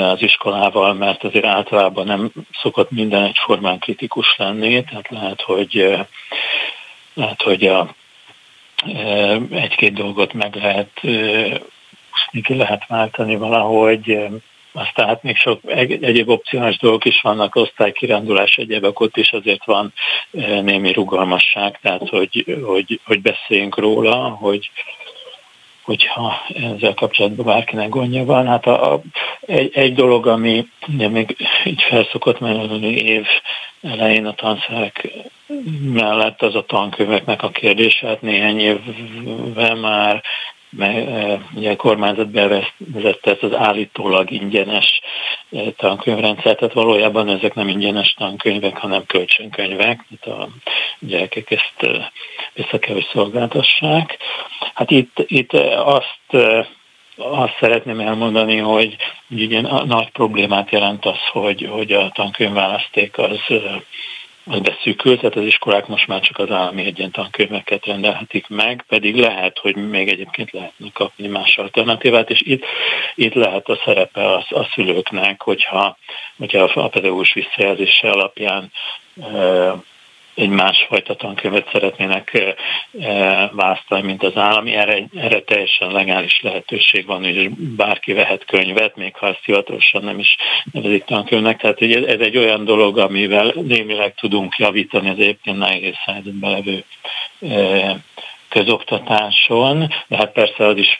az iskolával, mert azért általában nem szokott minden egyformán kritikus lenni, tehát lehet, hogy lehet, hogy a, egy-két dolgot meg lehet ki lehet váltani valahogy, aztán hát még sok egyéb opcionális dolgok is vannak, osztálykirándulás, egyébek ott is azért van némi rugalmasság, tehát hogy, hogy, hogy beszéljünk róla, hogy hogyha ezzel kapcsolatban bárkinek gondja van. Hát a, a, egy, egy dolog, ami ugye még így felszokott menni év elején a tanszerek mellett az a tankönyveknek a kérdése, hát néhány évvel már mert ugye a kormányzat bevezette ezt az állítólag ingyenes tankönyvrendszert, tehát valójában ezek nem ingyenes tankönyvek, hanem kölcsönkönyvek, tehát a gyerekek ezt vissza kell, hogy szolgáltassák. Hát itt, itt azt azt szeretném elmondani, hogy ugye nagy problémát jelent az, hogy, hogy a tankönyvválaszték az az beszűkült, tehát az iskolák most már csak az állami egyen tankönyveket rendelhetik meg, pedig lehet, hogy még egyébként lehetne kapni más alternatívát, és itt, itt lehet a szerepe a, a szülőknek, hogyha, hogyha a pedagógus visszajelzése alapján egy másfajta tankönyvet szeretnének választani, mint az állami. Erre, erre teljesen legális lehetőség van, hogy bárki vehet könyvet, még ha ezt hivatalosan nem is nevezik tankönyvnek. Tehát hogy ez egy olyan dolog, amivel némileg tudunk javítani az egyébként nehéz helyzetben levő közoktatáson, de hát persze az is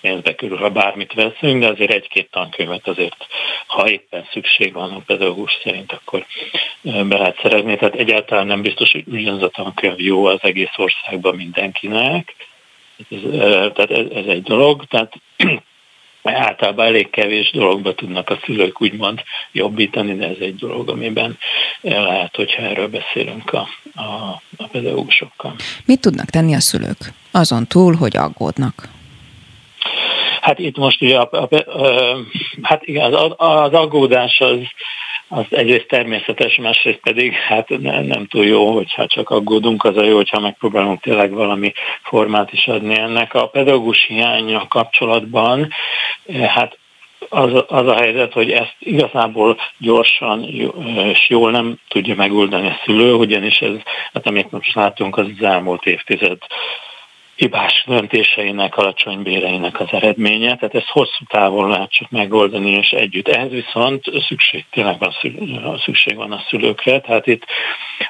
pénzbe kerül, ha bármit veszünk, de azért egy-két tankönyvet azért, ha éppen szükség van a pedagógus szerint, akkor be lehet szerezni. Tehát egyáltalán nem biztos, hogy ugyanaz a tankönyv jó az egész országban mindenkinek. Ez, tehát ez, ez egy dolog. Tehát *clears throat* általában elég kevés dologba tudnak a szülők úgymond jobbítani, de ez egy dolog, amiben lehet, hogyha erről beszélünk a, a, a pedagógusokkal. Mit tudnak tenni a szülők? Azon túl, hogy aggódnak. Hát itt most ugye, a, a, a, hát igen, az, az aggódás az, az egyrészt természetes, másrészt pedig hát ne, nem túl jó, hogyha csak aggódunk, az a jó, hogyha megpróbálunk tényleg valami formát is adni ennek. A pedagógus hiánya kapcsolatban, hát az, az a helyzet, hogy ezt igazából gyorsan és jól nem tudja megoldani a szülő, ugyanis ez, hát amit most látunk, az az elmúlt évtized hibás döntéseinek, alacsony béreinek az eredménye, tehát ezt hosszú távon lehet csak megoldani, és együtt. Ehhez viszont szükség, tényleg van szükség van a szülőkre, tehát itt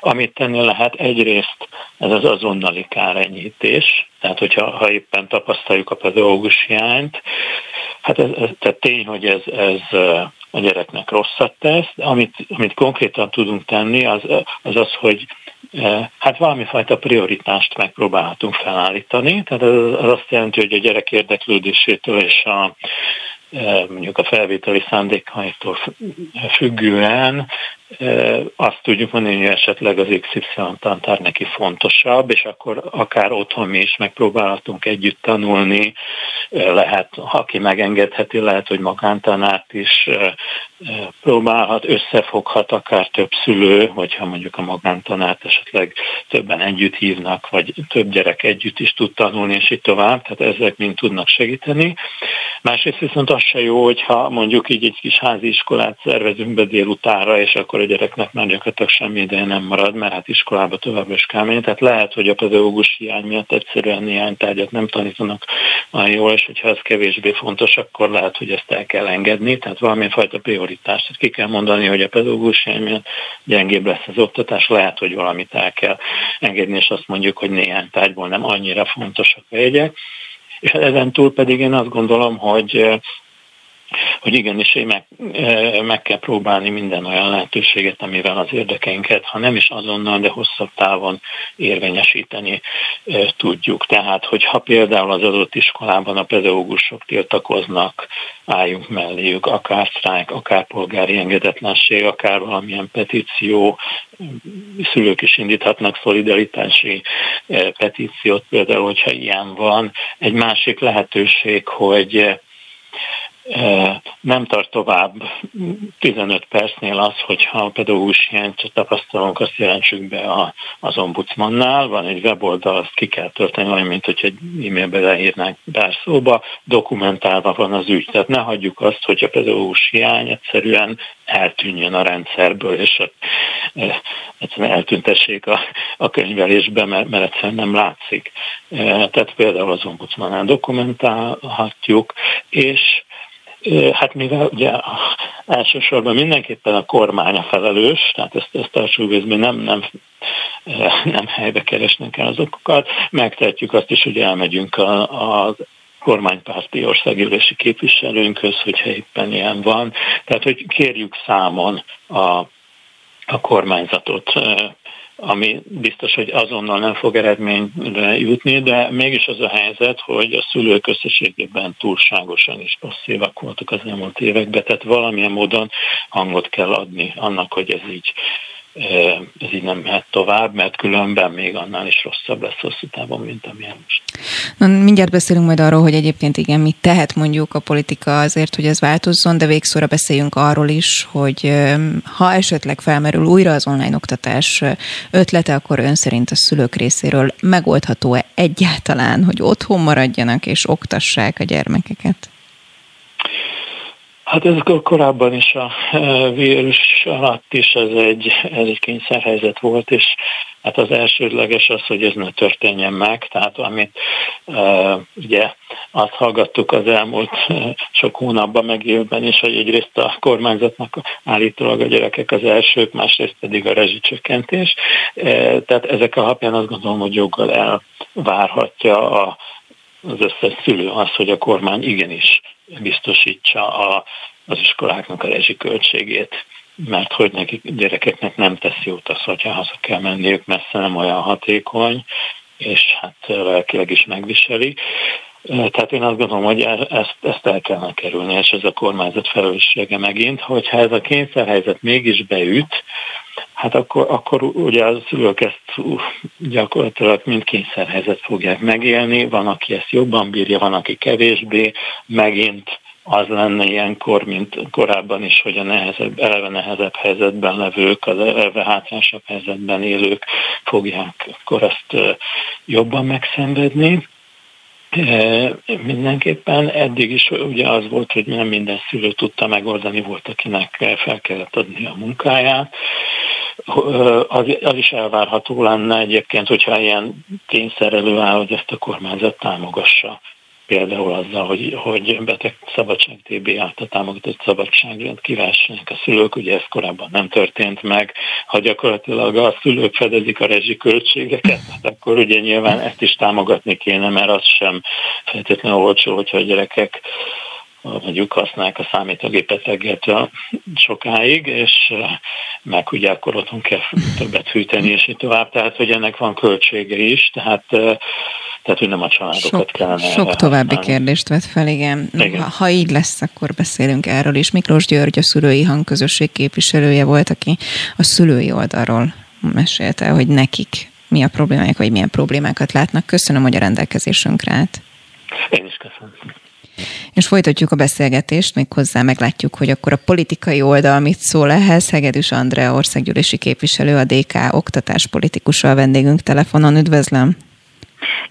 amit tenni lehet, egyrészt ez az azonnali kárenyhítés, tehát hogyha ha éppen tapasztaljuk a pedagógus hiányt, hát ez, ez tehát tény, hogy ez, ez a gyereknek rosszat tesz, de amit, amit konkrétan tudunk tenni, az az, az hogy hát valami fajta prioritást megpróbálhatunk felállítani. Tehát az, az azt jelenti, hogy a gyerek érdeklődésétől és a mondjuk a felvételi szándékaitól függően azt tudjuk mondani, hogy esetleg az XY tantár neki fontosabb, és akkor akár otthon mi is megpróbálhatunk együtt tanulni, lehet, aki megengedheti, lehet, hogy magántanárt is próbálhat, összefoghat akár több szülő, hogyha mondjuk a magántanárt esetleg többen együtt hívnak, vagy több gyerek együtt is tud tanulni, és így tovább, tehát ezek mind tudnak segíteni. Másrészt viszont az se jó, hogyha mondjuk így egy kis házi iskolát szervezünk be délutára, és akkor a gyereknek már gyakorlatilag semmi ideje nem marad, mert hát iskolába tovább is kell menni. Tehát lehet, hogy a pedagógus hiány miatt egyszerűen néhány tárgyat nem tanítanak olyan jól, és hogyha ez kevésbé fontos, akkor lehet, hogy ezt el kell engedni, tehát valamilyen fajta prioritást. Tehát ki kell mondani, hogy a pedagógus miatt gyengébb lesz az oktatás, lehet, hogy valamit el kell engedni, és azt mondjuk, hogy néhány tárgyból nem annyira fontosak a jegyek. És ezen túl pedig én azt gondolom, hogy hogy igenis meg, e, meg kell próbálni minden olyan lehetőséget, amivel az érdekeinket, ha nem is azonnal, de hosszabb távon érvényesíteni e, tudjuk. Tehát, hogyha például az adott iskolában a pedagógusok tiltakoznak, álljunk melléjük, akár sztrájk, akár polgári engedetlenség, akár valamilyen petíció, szülők is indíthatnak szolidaritási e, petíciót, például, hogyha ilyen van. Egy másik lehetőség, hogy nem tart tovább 15 percnél az, hogyha a pedagógus hiányt tapasztalunk, azt jelentsük be a, az ombudsmannál. Van egy weboldal, azt ki kell tölteni, olyan, mint hogy egy e-mailbe leírnánk bár szóba, dokumentálva van az ügy. Tehát ne hagyjuk azt, hogy a pedagógus hiány egyszerűen eltűnjön a rendszerből, és egyszerűen eltüntessék a, a könyvelésbe, mert, mert egyszerűen nem látszik. Tehát például az ombudsmannál dokumentálhatjuk, és Hát mivel ugye elsősorban mindenképpen a kormány a felelős, tehát ezt, ezt a súlyvészben nem, nem, nem helybe keresnek el az okokat, megtehetjük azt is, hogy elmegyünk a, a kormánypárti országgyűlési képviselőnkhöz, hogyha éppen ilyen van. Tehát, hogy kérjük számon a, a kormányzatot ami biztos, hogy azonnal nem fog eredményre jutni, de mégis az a helyzet, hogy a szülők összességében túlságosan is passzívak voltak az elmúlt években, tehát valamilyen módon hangot kell adni annak, hogy ez így ez így nem mehet tovább, mert különben még annál is rosszabb lesz hosszú távon, mint amilyen most. Na, mindjárt beszélünk majd arról, hogy egyébként igen, mit tehet mondjuk a politika azért, hogy ez változzon, de végszóra beszéljünk arról is, hogy ha esetleg felmerül újra az online oktatás ötlete, akkor ön szerint a szülők részéről megoldható-e egyáltalán, hogy otthon maradjanak és oktassák a gyermekeket? Hát ez korábban is a e, vírus alatt is ez egy, ez egy kényszerhelyzet volt, és hát az elsődleges az, hogy ez ne történjen meg, tehát amit e, ugye azt hallgattuk az elmúlt e, sok hónapban meg évben is, hogy egyrészt a kormányzatnak állítólag a gyerekek az elsők, másrészt pedig a rezsicsökkentés. Tehát ezek alapján azt gondolom, hogy joggal elvárhatja a, az összes szülő az, hogy a kormány igenis biztosítsa a, az iskoláknak a rezsiköltségét, mert hogy nekik gyerekeknek nem tesz jót az, hogyha haza kell menniük, messze nem olyan hatékony, és hát lelkileg is megviseli. Tehát én azt gondolom, hogy e, ezt, ezt el kellene kerülni, és ez a kormányzat felelőssége megint, hogyha ez a kényszerhelyzet mégis beüt, hát akkor, akkor ugye a szülők ezt gyakorlatilag mind kényszerhelyzet fogják megélni, van, aki ezt jobban bírja, van, aki kevésbé, megint az lenne ilyenkor, mint korábban is, hogy a nehezebb, eleve nehezebb helyzetben levők, az eleve hátrányosabb helyzetben élők fogják akkor ezt jobban megszenvedni. Mindenképpen eddig is ugye az volt, hogy nem minden szülő tudta megoldani, volt, akinek fel kellett adni a munkáját. Az, az is elvárható lenne egyébként, hogyha ilyen kényszer előáll, hogy ezt a kormányzat támogassa. Például azzal, hogy, hogy beteg szabadság TB által támogatott szabadságrend kívássanak a szülők, ugye ez korábban nem történt meg, ha gyakorlatilag a szülők fedezik a rezsiköltségeket, hát akkor ugye nyilván ezt is támogatni kéne, mert az sem feltétlenül olcsó, hogyha a gyerekek mondjuk használják a számítógépet reggeltől sokáig, és meg ugye akkor otthon kell többet fűteni, és így tovább. Tehát, hogy ennek van költsége is, tehát tehát, hogy nem a családokat sok, kellene... Sok további használni. kérdést vett fel, igen. igen. Ha, ha így lesz, akkor beszélünk erről is. Miklós György a szülői hangközösség képviselője volt, aki a szülői oldalról mesélte, hogy nekik mi a problémáik, vagy milyen problémákat látnak. Köszönöm, hogy a rendelkezésünkre állt. Én is köszönöm. És folytatjuk a beszélgetést, még hozzá meglátjuk, hogy akkor a politikai oldal mit szól ehhez. Hegedűs Andrea országgyűlési képviselő, a DK oktatáspolitikusa a vendégünk telefonon. Üdvözlöm!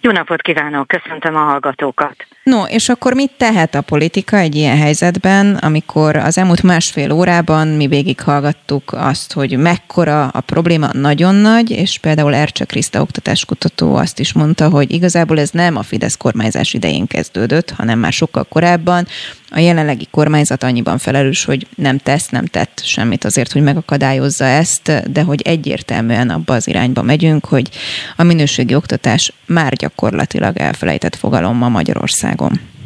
Jó napot kívánok, köszöntöm a hallgatókat. No, és akkor mit tehet a politika egy ilyen helyzetben, amikor az elmúlt másfél órában mi végighallgattuk azt, hogy mekkora a probléma nagyon nagy, és például Ercse Kriszta oktatáskutató azt is mondta, hogy igazából ez nem a Fidesz kormányzás idején kezdődött, hanem már sokkal korábban. A jelenlegi kormányzat annyiban felelős, hogy nem tesz, nem tett semmit azért, hogy megakadályozza ezt, de hogy egyértelműen abba az irányba megyünk, hogy a minőségi oktatás már gyakorlatilag elfelejtett fogalom ma Magyarországon.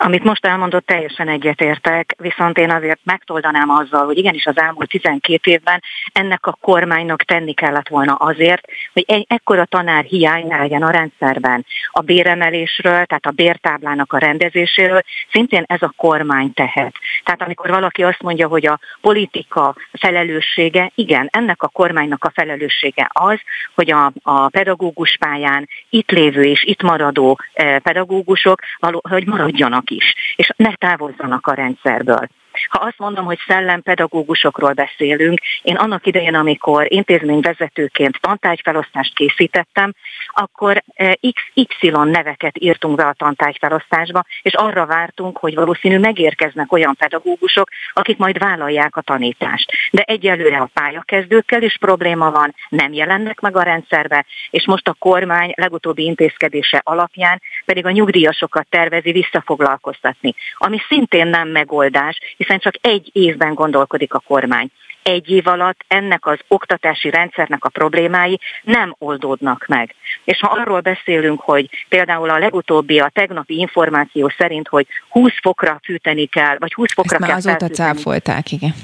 Amit most elmondott, teljesen egyetértek, viszont én azért megtoldanám azzal, hogy igenis az elmúlt 12 évben ennek a kormánynak tenni kellett volna azért, hogy egy ekkora tanár hiány ne legyen a rendszerben. A béremelésről, tehát a bértáblának a rendezéséről szintén ez a kormány tehet. Tehát amikor valaki azt mondja, hogy a politika felelőssége, igen, ennek a kormánynak a felelőssége az, hogy a, a pedagógus pályán itt lévő és itt maradó eh, pedagógusok, hogy maradjanak is, és ne távozzanak a rendszerből. Ha azt mondom, hogy szellempedagógusokról beszélünk, én annak idején, amikor intézményvezetőként tantárgyfelosztást készítettem, akkor eh, XY neveket írtunk be a tantárgyfelosztásba, és arra vártunk, hogy valószínű megérkeznek olyan pedagógusok, akik majd vállalják a tanítást. De egyelőre a pályakezdőkkel is probléma van, nem jelennek meg a rendszerbe, és most a kormány legutóbbi intézkedése alapján pedig a nyugdíjasokat tervezi visszafoglalkoztatni, ami szintén nem megoldás, csak egy évben gondolkodik a kormány egy év alatt ennek az oktatási rendszernek a problémái nem oldódnak meg. És ha arról beszélünk, hogy például a legutóbbi, a tegnapi információ szerint, hogy 20 fokra fűteni kell, vagy 20 fokra Ezt kell már azóta cáfolták, igen.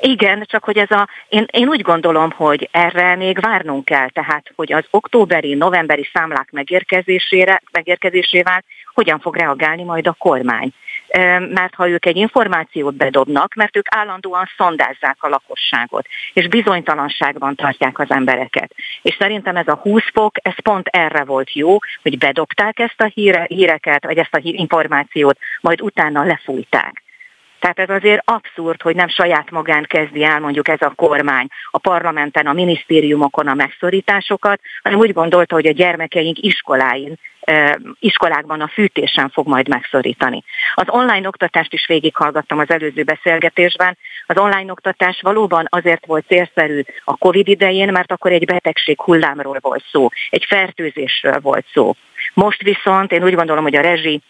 Igen, csak hogy ez a, én, én úgy gondolom, hogy erre még várnunk kell, tehát hogy az októberi, novemberi számlák megérkezésére, megérkezésével hogyan fog reagálni majd a kormány mert ha ők egy információt bedobnak, mert ők állandóan szondázzák a lakosságot, és bizonytalanságban tartják az embereket. És szerintem ez a 20 fok, ez pont erre volt jó, hogy bedobták ezt a híre, híreket, vagy ezt a információt, majd utána lefújták. Tehát ez azért abszurd, hogy nem saját magán kezdi el mondjuk ez a kormány a parlamenten, a minisztériumokon a megszorításokat, hanem úgy gondolta, hogy a gyermekeink iskoláin iskolákban a fűtésen fog majd megszorítani. Az online oktatást is végighallgattam az előző beszélgetésben. Az online oktatás valóban azért volt célszerű a COVID idején, mert akkor egy betegség hullámról volt szó, egy fertőzésről volt szó. Most viszont én úgy gondolom, hogy a rezsi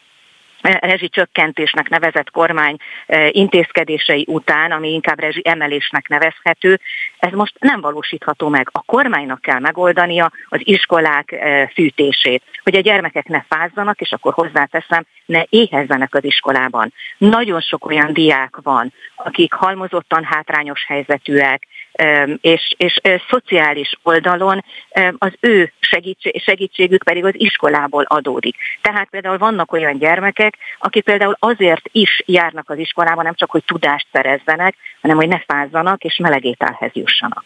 rezsicsökkentésnek nevezett kormány e, intézkedései után, ami inkább rezsi emelésnek nevezhető, ez most nem valósítható meg. A kormánynak kell megoldania az iskolák e, fűtését, hogy a gyermekek ne fázzanak, és akkor hozzáteszem, ne éhezzenek az iskolában. Nagyon sok olyan diák van, akik halmozottan hátrányos helyzetűek, és, és szociális oldalon az ő segítség, segítségük pedig az iskolából adódik. Tehát például vannak olyan gyermekek, akik például azért is járnak az iskolában, nem csak, hogy tudást szerezzenek, hanem hogy ne fázzanak és melegételhez jussanak.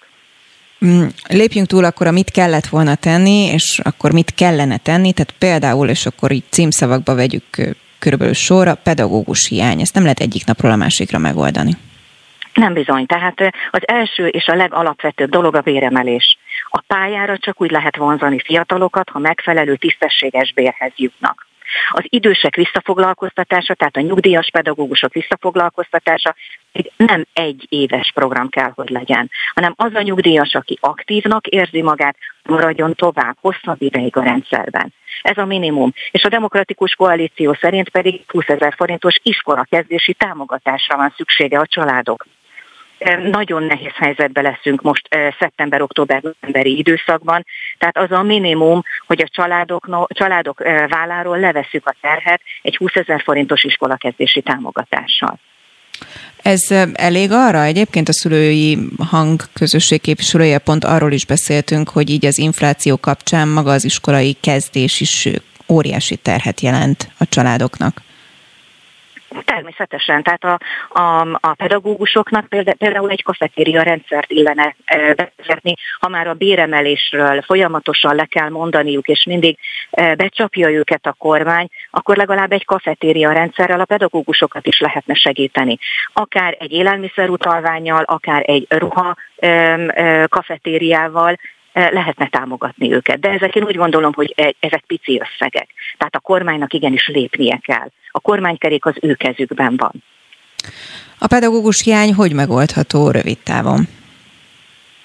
Mm, lépjünk túl akkor, amit kellett volna tenni, és akkor mit kellene tenni, tehát például, és akkor így címszavakba vegyük körülbelül sorra, pedagógus hiány. Ezt nem lehet egyik napról a másikra megoldani. Nem bizony. Tehát az első és a legalapvetőbb dolog a béremelés. A pályára csak úgy lehet vonzani fiatalokat, ha megfelelő tisztességes bérhez jutnak. Az idősek visszafoglalkoztatása, tehát a nyugdíjas pedagógusok visszafoglalkoztatása nem egy éves program kell, hogy legyen, hanem az a nyugdíjas, aki aktívnak érzi magát, maradjon tovább, hosszabb ideig a rendszerben. Ez a minimum. És a demokratikus koalíció szerint pedig 20 ezer forintos iskolakezdési támogatásra van szüksége a családok nagyon nehéz helyzetbe leszünk most szeptember-október-novemberi időszakban, tehát az a minimum, hogy a családok, családok válláról leveszük a terhet egy 20 ezer forintos iskolakezdési támogatással. Ez elég arra? Egyébként a szülői hang közösség képviselője pont arról is beszéltünk, hogy így az infláció kapcsán maga az iskolai kezdés is óriási terhet jelent a családoknak. Természetesen, tehát a, a, a pedagógusoknak például egy kafetéria rendszert illene bevezetni, ha már a béremelésről folyamatosan le kell mondaniuk, és mindig becsapja őket a kormány, akkor legalább egy kafetéria rendszerrel a pedagógusokat is lehetne segíteni. Akár egy élelmiszerutalványjal, akár egy ruha kafetériával, lehetne támogatni őket. De ezek én úgy gondolom, hogy ezek pici összegek. Tehát a kormánynak igenis lépnie kell. A kormánykerék az ő kezükben van. A pedagógus hiány hogy megoldható rövid távon?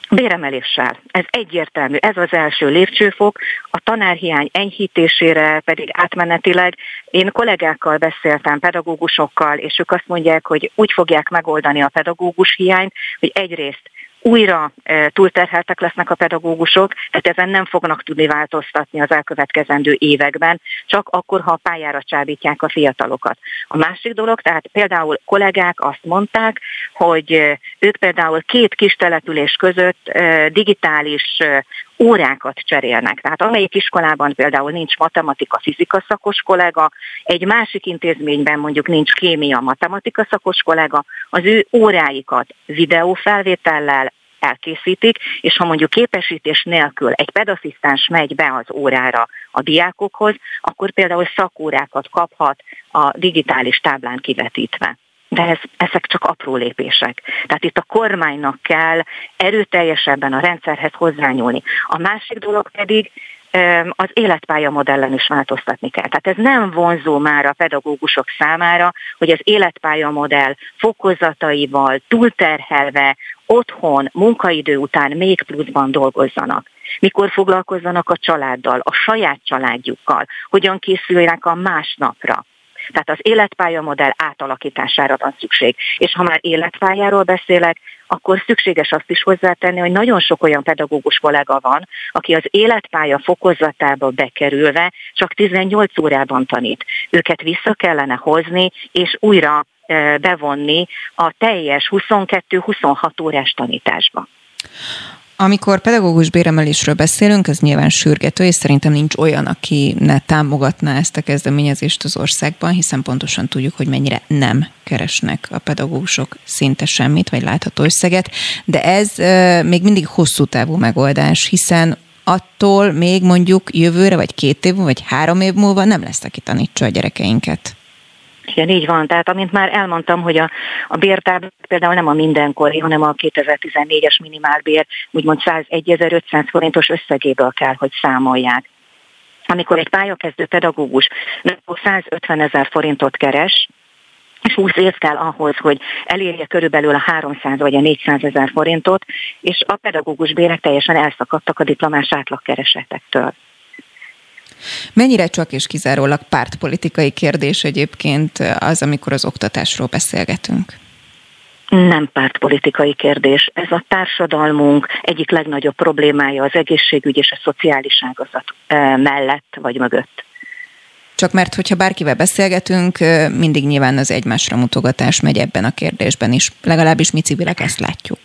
Béremeléssel. Ez egyértelmű. Ez az első lépcsőfok. A tanárhiány enyhítésére pedig átmenetileg én kollégákkal beszéltem, pedagógusokkal, és ők azt mondják, hogy úgy fogják megoldani a pedagógus hiányt, hogy egyrészt újra túlterheltek lesznek a pedagógusok, tehát ezen nem fognak tudni változtatni az elkövetkezendő években, csak akkor, ha a pályára csábítják a fiatalokat. A másik dolog, tehát például kollégák azt mondták, hogy ők például két kis település között digitális órákat cserélnek. Tehát amelyik iskolában például nincs matematika, fizika szakos kollega, egy másik intézményben mondjuk nincs kémia, matematika szakos kollega, az ő óráikat videófelvétellel elkészítik, és ha mondjuk képesítés nélkül egy pedasszisztáns megy be az órára a diákokhoz, akkor például szakórákat kaphat a digitális táblán kivetítve de ez, ezek csak apró lépések. Tehát itt a kormánynak kell erőteljesebben a rendszerhez hozzányúlni. A másik dolog pedig az életpálya modellen is változtatni kell. Tehát ez nem vonzó már a pedagógusok számára, hogy az életpálya modell fokozataival, túlterhelve, otthon, munkaidő után még pluszban dolgozzanak. Mikor foglalkozzanak a családdal, a saját családjukkal, hogyan készüljenek a másnapra Tehát az életpályamodell átalakítására van szükség. És ha már életpályáról beszélek, akkor szükséges azt is hozzátenni, hogy nagyon sok olyan pedagógus kollega van, aki az életpálya fokozatába bekerülve csak 18 órában tanít. Őket vissza kellene hozni, és újra bevonni a teljes 22-26 órás tanításba. Amikor pedagógus béremelésről beszélünk, ez nyilván sürgető, és szerintem nincs olyan, aki ne támogatná ezt a kezdeményezést az országban, hiszen pontosan tudjuk, hogy mennyire nem keresnek a pedagógusok szinte semmit, vagy látható összeget, de ez még mindig hosszú távú megoldás, hiszen attól még mondjuk jövőre, vagy két év, vagy három év múlva nem lesz, aki tanítsa a gyerekeinket. Igen, így van. Tehát amint már elmondtam, hogy a, a bértábla például nem a mindenkori, hanem a 2014-es minimálbér úgymond 101.500 forintos összegéből kell, hogy számolják. Amikor egy pályakezdő pedagógus 150 ezer forintot keres, és 20 év kell ahhoz, hogy elérje körülbelül a 300 vagy a 400 ezer forintot, és a pedagógus bérek teljesen elszakadtak a diplomás átlagkeresetektől. Mennyire csak és kizárólag pártpolitikai kérdés egyébként az, amikor az oktatásról beszélgetünk? Nem pártpolitikai kérdés. Ez a társadalmunk egyik legnagyobb problémája az egészségügy és a szociális ágazat mellett vagy mögött. Csak mert, hogyha bárkivel beszélgetünk, mindig nyilván az egymásra mutogatás megy ebben a kérdésben is. Legalábbis mi civilek ezt látjuk.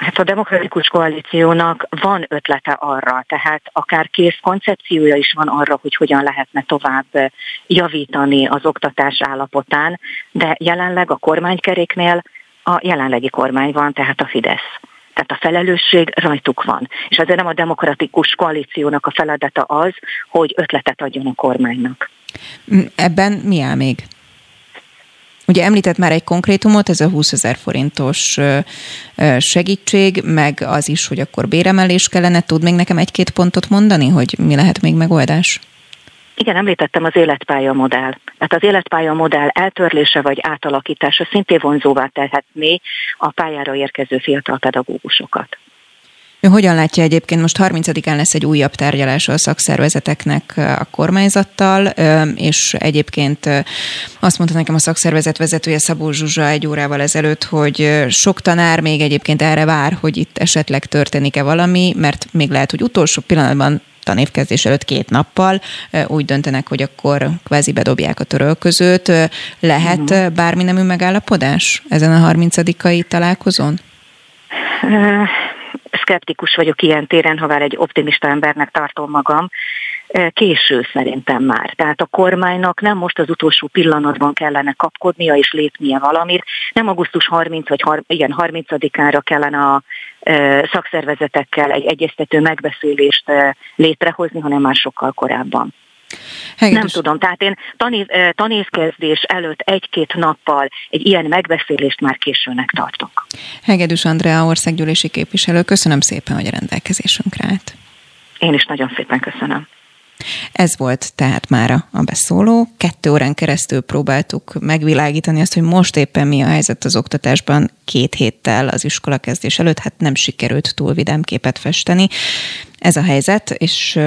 Hát a demokratikus koalíciónak van ötlete arra, tehát akár kész koncepciója is van arra, hogy hogyan lehetne tovább javítani az oktatás állapotán, de jelenleg a kormánykeréknél a jelenlegi kormány van, tehát a Fidesz. Tehát a felelősség rajtuk van. És azért nem a demokratikus koalíciónak a feladata az, hogy ötletet adjon a kormánynak. Ebben mi áll még? Ugye említett már egy konkrétumot, ez a 20 ezer forintos segítség, meg az is, hogy akkor béremelés kellene. Tud még nekem egy-két pontot mondani, hogy mi lehet még megoldás? Igen, említettem az életpálya modell. Tehát az életpálya modell eltörlése vagy átalakítása szintén vonzóvá tehetné a pályára érkező fiatal pedagógusokat. Ő hogyan látja egyébként, most 30-án lesz egy újabb tárgyalás a szakszervezeteknek a kormányzattal, és egyébként azt mondta nekem a szakszervezet vezetője Szabó Zsuzsa egy órával ezelőtt, hogy sok tanár még egyébként erre vár, hogy itt esetleg történik-e valami, mert még lehet, hogy utolsó pillanatban tanévkezdés előtt két nappal úgy döntenek, hogy akkor kvázi bedobják a törölközőt. Lehet uh-huh. bármi nemű megállapodás ezen a 30 találkozón? Szkeptikus vagyok ilyen téren, ha már egy optimista embernek tartom magam, késő szerintem már. Tehát a kormánynak nem most az utolsó pillanatban kellene kapkodnia és lépnie valamit, nem augusztus 30 vagy har, igen, 30-ára kellene a szakszervezetekkel egy egyeztető megbeszélést létrehozni, hanem már sokkal korábban. Hegedűs. Nem tudom, tehát én tanév, tanévkezdés előtt egy-két nappal egy ilyen megbeszélést már későnek tartok. Hegedűs Andrea, országgyűlési képviselő, köszönöm szépen, hogy a rendelkezésünkre állt. Én is nagyon szépen köszönöm. Ez volt tehát már a beszóló. Kettő órán keresztül próbáltuk megvilágítani azt, hogy most éppen mi a helyzet az oktatásban két héttel az iskola kezdés előtt, hát nem sikerült túl vidám képet festeni. Ez a helyzet, és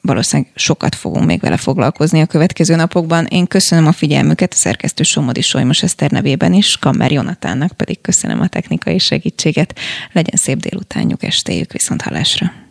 valószínűleg sokat fogunk még vele foglalkozni a következő napokban. Én köszönöm a figyelmüket a szerkesztő Somodi Solymos Eszter nevében is, Kammer Jonatánnak pedig köszönöm a technikai segítséget. Legyen szép délutánjuk, estéjük, viszont halásra.